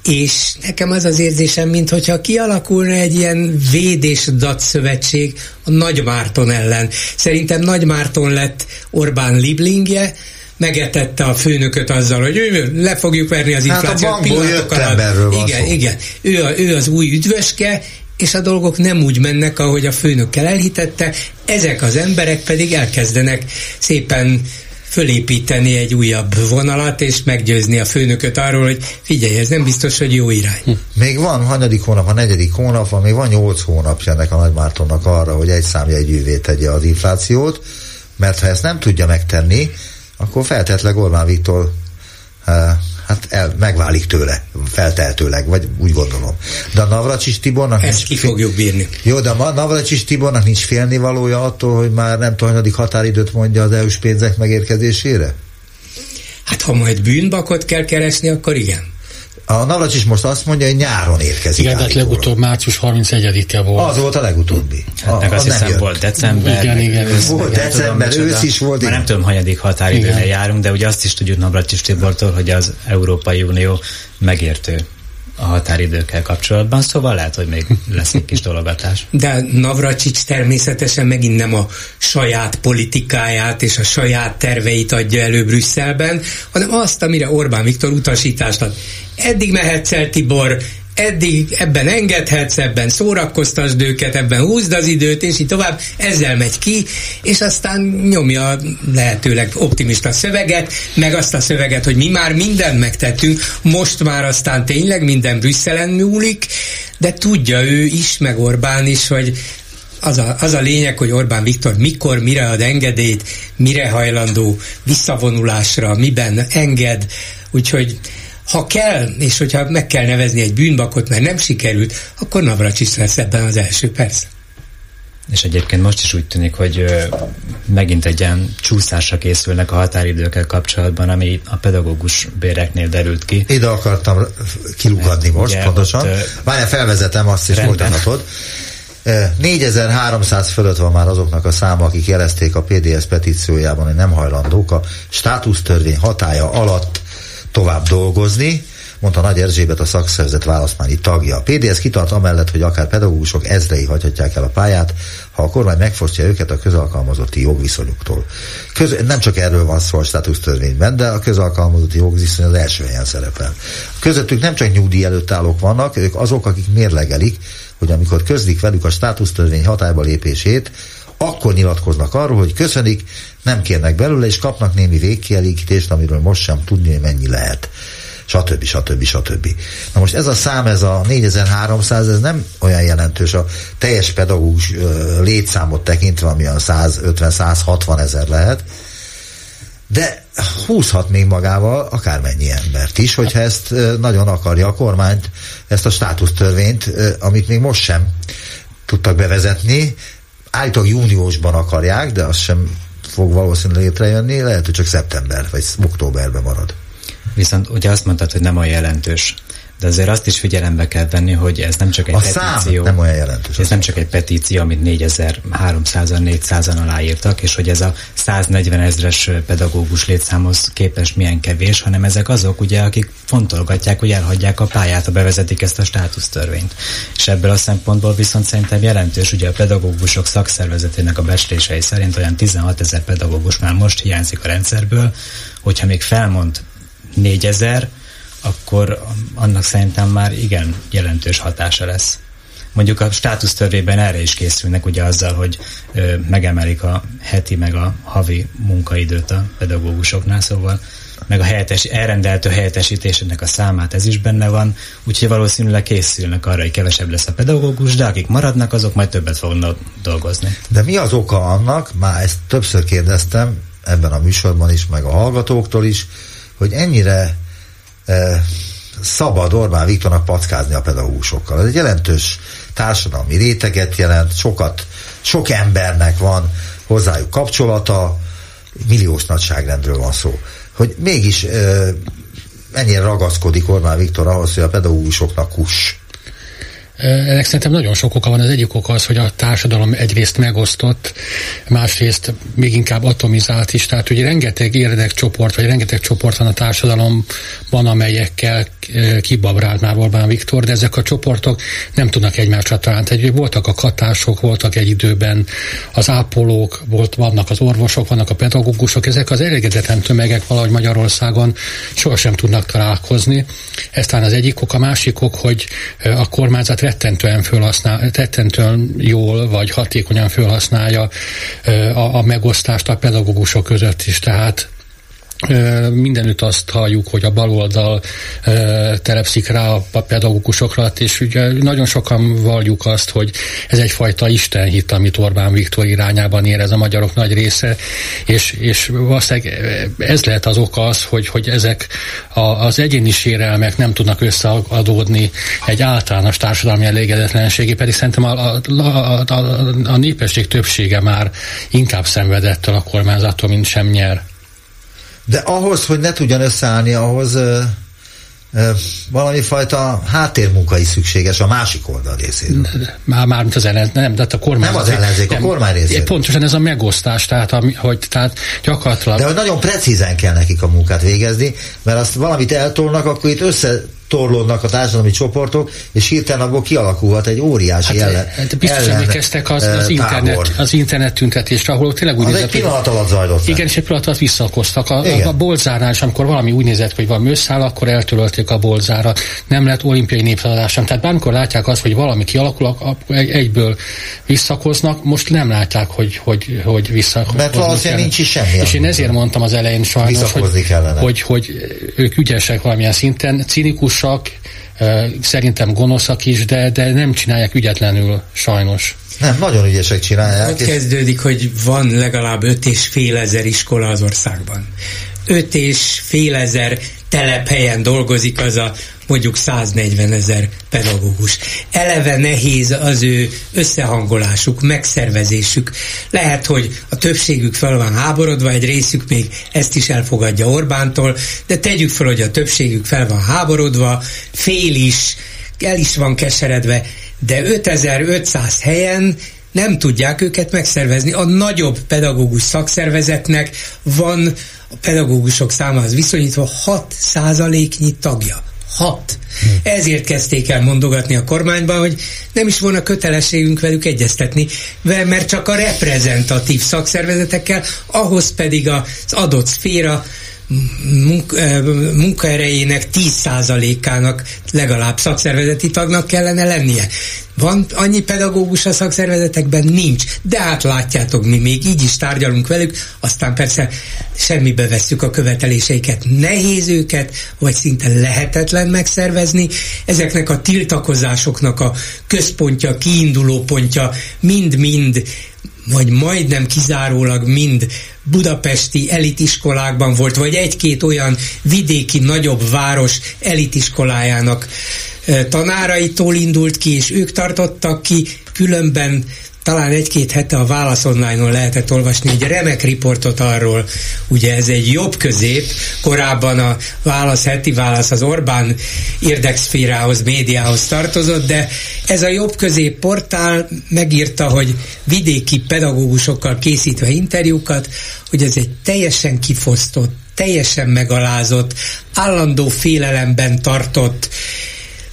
És nekem az az érzésem, mintha kialakulna egy ilyen védés datszövetség a Nagy Márton ellen. Szerintem Nagy Márton lett Orbán Liblingje, megetette a főnököt azzal, hogy ő, le fogjuk verni az inflációt hát pillanatok alatt. Igen, szó. igen. Ő, a, ő az új üdvöske, és a dolgok nem úgy mennek, ahogy a főnökkel elhitette, ezek az emberek pedig elkezdenek szépen fölépíteni egy újabb vonalat, és meggyőzni a főnököt arról, hogy figyelj, ez nem biztos, hogy jó irány. Hm. Még van hanyadik hónap, a negyedik hónap van, még van nyolc hónapja ennek a Nagymártonnak arra, hogy egy számjegyűvé tegye az inflációt, mert ha ezt nem tudja megtenni, akkor feltetleg Orbán Viktor eh, hát el, megválik tőle, feltehetőleg, vagy úgy gondolom. De a Navracsis Tibornak... Ezt ki fogjuk bírni. Jó, de a Navracsis Tibornak nincs félnivalója attól, hogy már nem tudom, határidőt mondja az EU-s pénzek megérkezésére? Hát ha majd bűnbakot kell keresni, akkor igen. A Navracs is most azt mondja, hogy nyáron érkezik. Igen, tehát legutóbb március 31-e volt. Az volt a legutóbbi. Hát a, meg azt hiszem volt december. Igen, igen. Ősz, volt december, ősz is volt. Már nem tudom, hanyadik határidőre járunk, de ugye azt is tudjuk Navracsis Tibortól, hogy az Európai Unió megértő a határidőkkel kapcsolatban, szóval lehet, hogy még lesz egy kis dologatás. De Navracsics természetesen megint nem a saját politikáját és a saját terveit adja elő Brüsszelben, hanem azt, amire Orbán Viktor utasítást ad. Eddig mehetsz el, Tibor, eddig ebben engedhetsz, ebben szórakoztasd őket, ebben húzd az időt, és így tovább, ezzel megy ki, és aztán nyomja lehetőleg optimista szöveget, meg azt a szöveget, hogy mi már mindent megtettünk, most már aztán tényleg minden Brüsszelen múlik, de tudja ő is, meg Orbán is, hogy az a, az a lényeg, hogy Orbán Viktor mikor, mire ad engedélyt, mire hajlandó visszavonulásra, miben enged, úgyhogy ha kell, és hogyha meg kell nevezni egy bűnbakot, mert nem sikerült, akkor Navracsis lesz ebben az első, persze. És egyébként most is úgy tűnik, hogy ö, megint egy ilyen csúszásra készülnek a határidőkkel kapcsolatban, ami a pedagógus béreknél derült ki. Ide akartam kilugadni most, ugye, pontosan. Várjál, felvezetem, azt is folytathatod. 4300 fölött van már azoknak a száma, akik jelezték a PDS petíciójában, hogy nem hajlandók a státusztörvény hatája alatt tovább dolgozni, mondta Nagy Erzsébet a szakszervezet választmányi tagja. A PDS kitart amellett, hogy akár pedagógusok ezrei hagyhatják el a pályát, ha a kormány megfosztja őket a közalkalmazotti jogviszonyuktól. Köz, nem csak erről van szó a státusztörvényben, de a közalkalmazotti jogviszony az első helyen szerepel. Közöttük nem csak nyugdíj előtt állók vannak, ők azok, akik mérlegelik, hogy amikor közlik velük a státusztörvény hatályba lépését, akkor nyilatkoznak arról, hogy köszönik, nem kérnek belőle, és kapnak némi végkielégítést, amiről most sem tudni, mennyi lehet stb. stb. stb. Na most ez a szám, ez a 4300, ez nem olyan jelentős a teljes pedagógus létszámot tekintve, ami a 150-160 ezer lehet, de húzhat még magával akármennyi embert is, hogyha ezt nagyon akarja a kormányt, ezt a státusztörvényt, amit még most sem tudtak bevezetni, állítólag júniusban akarják, de az sem fog valószínűleg létrejönni, lehet, hogy csak szeptember vagy októberben marad. Viszont ugye azt mondtad, hogy nem olyan jelentős de azért azt is figyelembe kell venni, hogy ez nem csak egy a petíció. nem olyan jelentős. Ez nem csak egy petíció, amit 4300-an, 400-an aláírtak, és hogy ez a 140 ezres pedagógus létszámhoz képest milyen kevés, hanem ezek azok, ugye, akik fontolgatják, hogy elhagyják a pályát, ha bevezetik ezt a státusztörvényt. És ebből a szempontból viszont szerintem jelentős, ugye a pedagógusok szakszervezetének a becslései szerint olyan 16 ezer pedagógus már most hiányzik a rendszerből, hogyha még felmond 4000, akkor annak szerintem már igen jelentős hatása lesz. Mondjuk a státusztörvében erre is készülnek, ugye azzal, hogy ö, megemelik a heti meg a havi munkaidőt a pedagógusoknál, szóval meg a helyetes, elrendeltő helyettesítésének a számát, ez is benne van, úgyhogy valószínűleg készülnek arra, hogy kevesebb lesz a pedagógus, de akik maradnak, azok majd többet fognak dolgozni. De mi az oka annak, már ezt többször kérdeztem ebben a műsorban is, meg a hallgatóktól is, hogy ennyire szabad Orbán Viktornak packázni a pedagógusokkal. Ez egy jelentős társadalmi réteget jelent, sokat, sok embernek van hozzájuk kapcsolata, milliós nagyságrendről van szó. Hogy mégis ennyire ragaszkodik Orbán Viktor ahhoz, hogy a pedagógusoknak kus Ennek szerintem nagyon sok oka van. Az egyik oka az, hogy a társadalom egyrészt megosztott, másrészt még inkább atomizált is. Tehát hogy rengeteg érdekcsoport, vagy rengeteg csoport van a társadalomban, amelyekkel kibabrált már Orbán Viktor, de ezek a csoportok nem tudnak egymásra találni. Tehát voltak a katások, voltak egy időben az ápolók, volt, vannak az orvosok, vannak a pedagógusok, ezek az elégedetlen tömegek valahogy Magyarországon sohasem tudnak találkozni. Ez talán az egyik ok. A másik ok, hogy a kormányzat rettentően, felhasznál, rettentően jól vagy hatékonyan felhasználja a, a megosztást a pedagógusok között is. Tehát mindenütt azt halljuk, hogy a baloldal telepszik rá a pedagógusokra, és ugye nagyon sokan valljuk azt, hogy ez egyfajta istenhit, amit Orbán Viktor irányában érez a magyarok nagy része, és, és valószínűleg ez lehet az oka az, hogy, hogy ezek a, az egyéni sérelmek nem tudnak összeadódni egy általános társadalmi elégedetlenségé, pedig szerintem a, a, a, a, a népesség többsége már inkább szenvedettől a kormányzattól, mint sem nyer. De ahhoz, hogy ne tudjan összeállni, ahhoz ö, ö, valami fajta háttérmunka is szükséges a másik oldal részéről. Már, már mint az ellenzék, nem, de hát a kormány. Nem az ellenzék, a kormány részéről. Pontosan ez a megosztás, tehát, ami, hogy tehát gyakorlatilag... De hogy nagyon precízen kell nekik a munkát végezni, mert azt valamit eltolnak, akkor itt össze torlódnak a társadalmi csoportok, és hirtelen abból kialakulhat egy óriási hát, ellen. Hát biztos ellen, emlékeztek az, az, internet, az internet tüntetésre, ahol tényleg úgy az nézett, egy pillanat alatt zajlott. Igen, és egy pillanat alatt visszakoztak. A, a, a bolzárnál is, amikor valami úgy nézett, hogy valami összeáll, akkor eltörölték a bolzárat. Nem lett olimpiai sem. Tehát bármikor látják azt, hogy valami kialakul, egyből visszakoznak, most nem látják, hogy, hogy, hogy visszakoznak. Mert valószínűleg nincs is semmi. És én ezért mondtam az elején sajnos, hogy, hogy, hogy ők ügyesek valamilyen szinten, cinikus okosak, szerintem gonoszak is, de, de nem csinálják ügyetlenül, sajnos. Nem, nagyon ügyesek csinálják. Ott kezdődik, hogy van legalább öt és fél ezer iskola az országban. Öt és fél ezer telephelyen dolgozik az a mondjuk 140 ezer pedagógus. Eleve nehéz az ő összehangolásuk, megszervezésük. Lehet, hogy a többségük fel van háborodva, egy részük még ezt is elfogadja Orbántól, de tegyük fel, hogy a többségük fel van háborodva, fél is, el is van keseredve, de 5500 helyen nem tudják őket megszervezni. A nagyobb pedagógus szakszervezetnek van a pedagógusok számához viszonyítva 6 százaléknyi tagja. Hat. Ezért kezdték el mondogatni a kormányban, hogy nem is volna kötelességünk velük egyeztetni, mert csak a reprezentatív szakszervezetekkel, ahhoz pedig az adott szféra munkaerejének 10%-ának legalább szakszervezeti tagnak kellene lennie. Van annyi pedagógus a szakszervezetekben? Nincs. De hát látjátok, mi még így is tárgyalunk velük, aztán persze semmibe vesszük a követeléseiket. Nehéz őket, vagy szinte lehetetlen megszervezni. Ezeknek a tiltakozásoknak a központja, kiinduló pontja mind-mind vagy majdnem kizárólag mind budapesti elitiskolákban volt, vagy egy-két olyan vidéki nagyobb város elitiskolájának tanáraitól indult ki, és ők tartottak ki, különben talán egy-két hete a Válasz Online-on lehetett olvasni egy remek riportot arról, ugye ez egy jobb közép, korábban a Válasz, heti Válasz az Orbán érdekszférához, médiához tartozott, de ez a jobb közép portál megírta, hogy vidéki pedagógusokkal készítve interjúkat, hogy ez egy teljesen kifosztott, teljesen megalázott, állandó félelemben tartott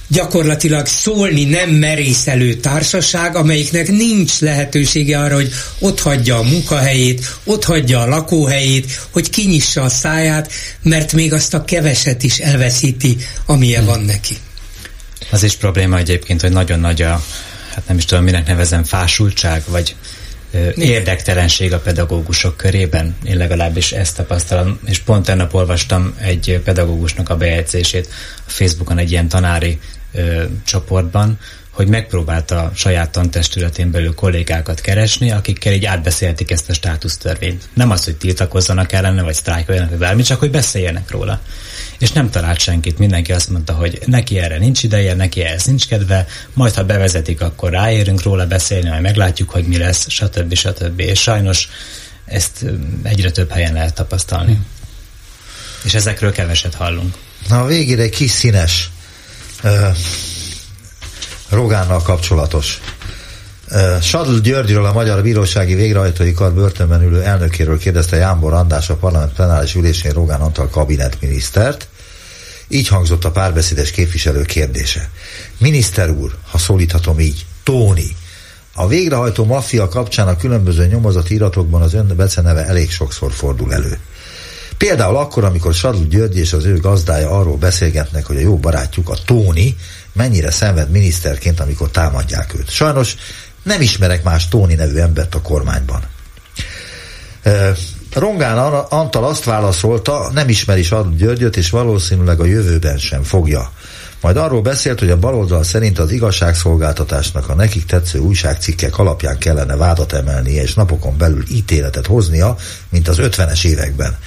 gyakorlatilag szólni nem merészelő társaság, amelyiknek nincs lehetősége arra, hogy ott hagyja a munkahelyét, ott hagyja a lakóhelyét, hogy kinyissa a száját, mert még azt a keveset is elveszíti, amilyen hmm. van neki. Az is probléma egyébként, hogy nagyon nagy a, hát nem is tudom, minek nevezem, fásultság, vagy érdektelenség a pedagógusok körében. Én legalábbis ezt tapasztalom, és pont tegnap olvastam egy pedagógusnak a bejegyzését a Facebookon egy ilyen tanári ö, csoportban, hogy megpróbálta saját tantestületén belül kollégákat keresni, akikkel így átbeszélték ezt a státusztörvényt. Nem az, hogy tiltakozzanak ellene, vagy sztrájkoljanak, vagy bármi, csak hogy beszéljenek róla. És nem talált senkit, mindenki azt mondta, hogy neki erre nincs ideje, neki ehhez nincs kedve, majd ha bevezetik, akkor ráérünk róla beszélni, majd meglátjuk, hogy mi lesz, stb. stb. És sajnos ezt egyre több helyen lehet tapasztalni. Hmm. És ezekről keveset hallunk. Na a végére egy kis színes Rogánnal kapcsolatos. Sadl Györgyről, a Magyar Bírósági Végrehajtói Kar börtönben ülő elnökéről kérdezte Jámbor András a parlament plenáris ülésén Rogán Antal kabinetminisztert. Így hangzott a párbeszédes képviselő kérdése. Miniszter úr, ha szólíthatom így, Tóni, a végrehajtó maffia kapcsán a különböző nyomozati iratokban az ön beceneve elég sokszor fordul elő. Például akkor, amikor Sadl György és az ő gazdája arról beszélgetnek, hogy a jó barátjuk, a Tóni, mennyire szenved miniszterként, amikor támadják őt. Sajnos nem ismerek más Tóni nevű embert a kormányban. Rongán Antal azt válaszolta, nem ismeri Sadl Györgyöt, és valószínűleg a jövőben sem fogja. Majd arról beszélt, hogy a baloldal szerint az igazságszolgáltatásnak a nekik tetsző újságcikkek alapján kellene vádat emelnie, és napokon belül ítéletet hoznia, mint az 50-es években.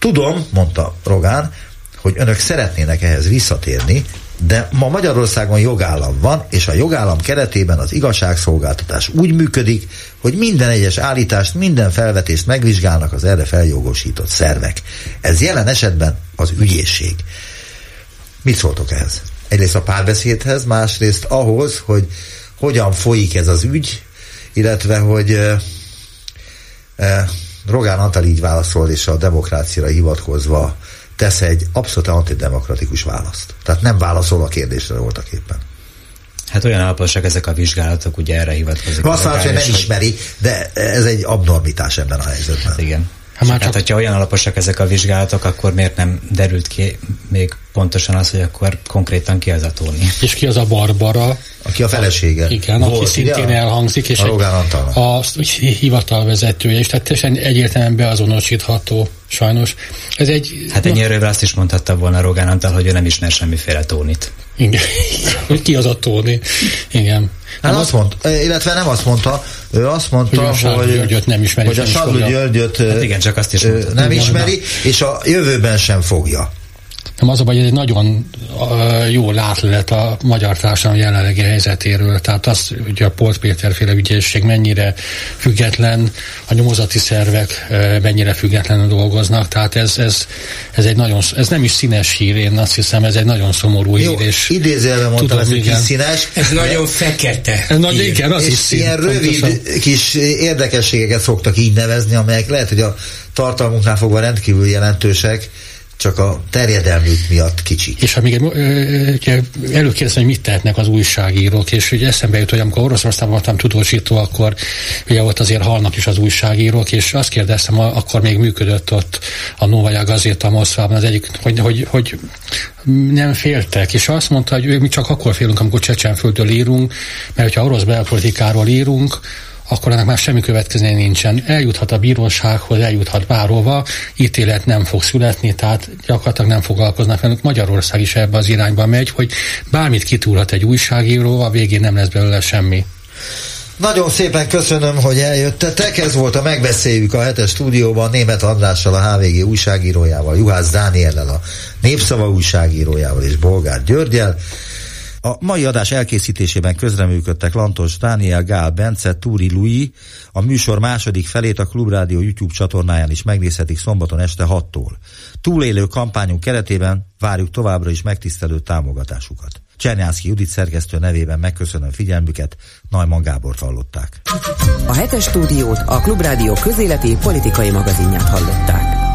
Tudom, mondta Rogán, hogy önök szeretnének ehhez visszatérni, de ma Magyarországon jogállam van, és a jogállam keretében az igazságszolgáltatás úgy működik, hogy minden egyes állítást, minden felvetést megvizsgálnak az erre feljogosított szervek. Ez jelen esetben az ügyészség. Mit szóltok ehhez? Egyrészt a párbeszédhez, másrészt ahhoz, hogy hogyan folyik ez az ügy, illetve hogy eh, eh, Rogán Antal így válaszol, és a demokráciára hivatkozva tesz egy abszolút antidemokratikus választ. Tehát nem válaszol a kérdésre voltak éppen. Hát olyan alaposak ezek a vizsgálatok, ugye erre hivatkozik. Azt mondja, hogy nem ismeri, de ez egy abnormitás ebben a helyzetben. Hát igen. Ha már csak... Hát, hogyha olyan alaposak ezek a vizsgálatok, akkor miért nem derült ki még pontosan az, hogy akkor konkrétan ki az a Tóni? És ki az a Barbara? Aki a felesége. Igen, Volt, aki szintén ugye? elhangzik, és a, a, a hivatalvezetője, és tehát teljesen egyértelműen beazonosítható sajnos. Ez egy... Hát ennyi erővel azt is mondhatta volna Rogán Antal, hogy ő nem ismer semmiféle Tónit. Igen, hogy ki az a Tóni. Igen. Hát azt mondta, illetve nem azt mondta, ő azt mondta, hogy, a hogy, Györgyöt nem ismeri, hogy a Sadló Györgyöt hát igen, csak azt is mondta. nem ismeri, és a jövőben sem fogja. Nem az a baj, hogy ez egy nagyon jó látlet a magyar társadalom jelenlegi helyzetéről. Tehát az, hogy a Polt Péter féle ügyészség mennyire független, a nyomozati szervek mennyire függetlenül dolgoznak. Tehát ez, ez, ez, egy nagyon, ez nem is színes hír, én azt hiszem, ez egy nagyon szomorú jó, hír. És idézőjelben mondtam, tudom, ez egy kis színes. Ez nagyon fekete. Ez nagy, igen, az és is szín, ilyen rövid pontosan. kis érdekességeket szoktak így nevezni, amelyek lehet, hogy a tartalmunknál fogva rendkívül jelentősek, csak a terjedelmük miatt kicsik. És ha még előkérdezem, hogy mit tehetnek az újságírók, és ugye eszembe jut, hogy amikor Oroszországban voltam tudósító, akkor ugye ott azért halnak is az újságírók, és azt kérdeztem, akkor még működött ott a Novaja Gazeta Moszkvában az egyik, hogy, hogy, hogy nem féltek, és azt mondta, hogy mi csak akkor félünk, amikor Csecsenföldről írunk, mert hogyha orosz belpolitikáról írunk, akkor ennek már semmi következménye nincsen. Eljuthat a bírósághoz, eljuthat bárhova, ítélet nem fog születni, tehát gyakorlatilag nem foglalkoznak velük. Magyarország is ebbe az irányba megy, hogy bármit kitúrhat egy újságíró, a végén nem lesz belőle semmi. Nagyon szépen köszönöm, hogy eljöttetek. Ez volt a Megbeszéljük a hetes stúdióban Német Andrással, a HVG újságírójával, Juhász Dániellel, a Népszava újságírójával és Bolgár Györgyel. A mai adás elkészítésében közreműködtek Lantos Dániel, Gál Bence, Túri Lui. A műsor második felét a Klubrádió YouTube csatornáján is megnézhetik szombaton este 6-tól. Túlélő kampányunk keretében várjuk továbbra is megtisztelő támogatásukat. Csernyánszki Judit szerkesztő nevében megköszönöm figyelmüket, Najman Gábort hallották. A hetes stúdiót a Klubrádió közéleti politikai magazinját hallották.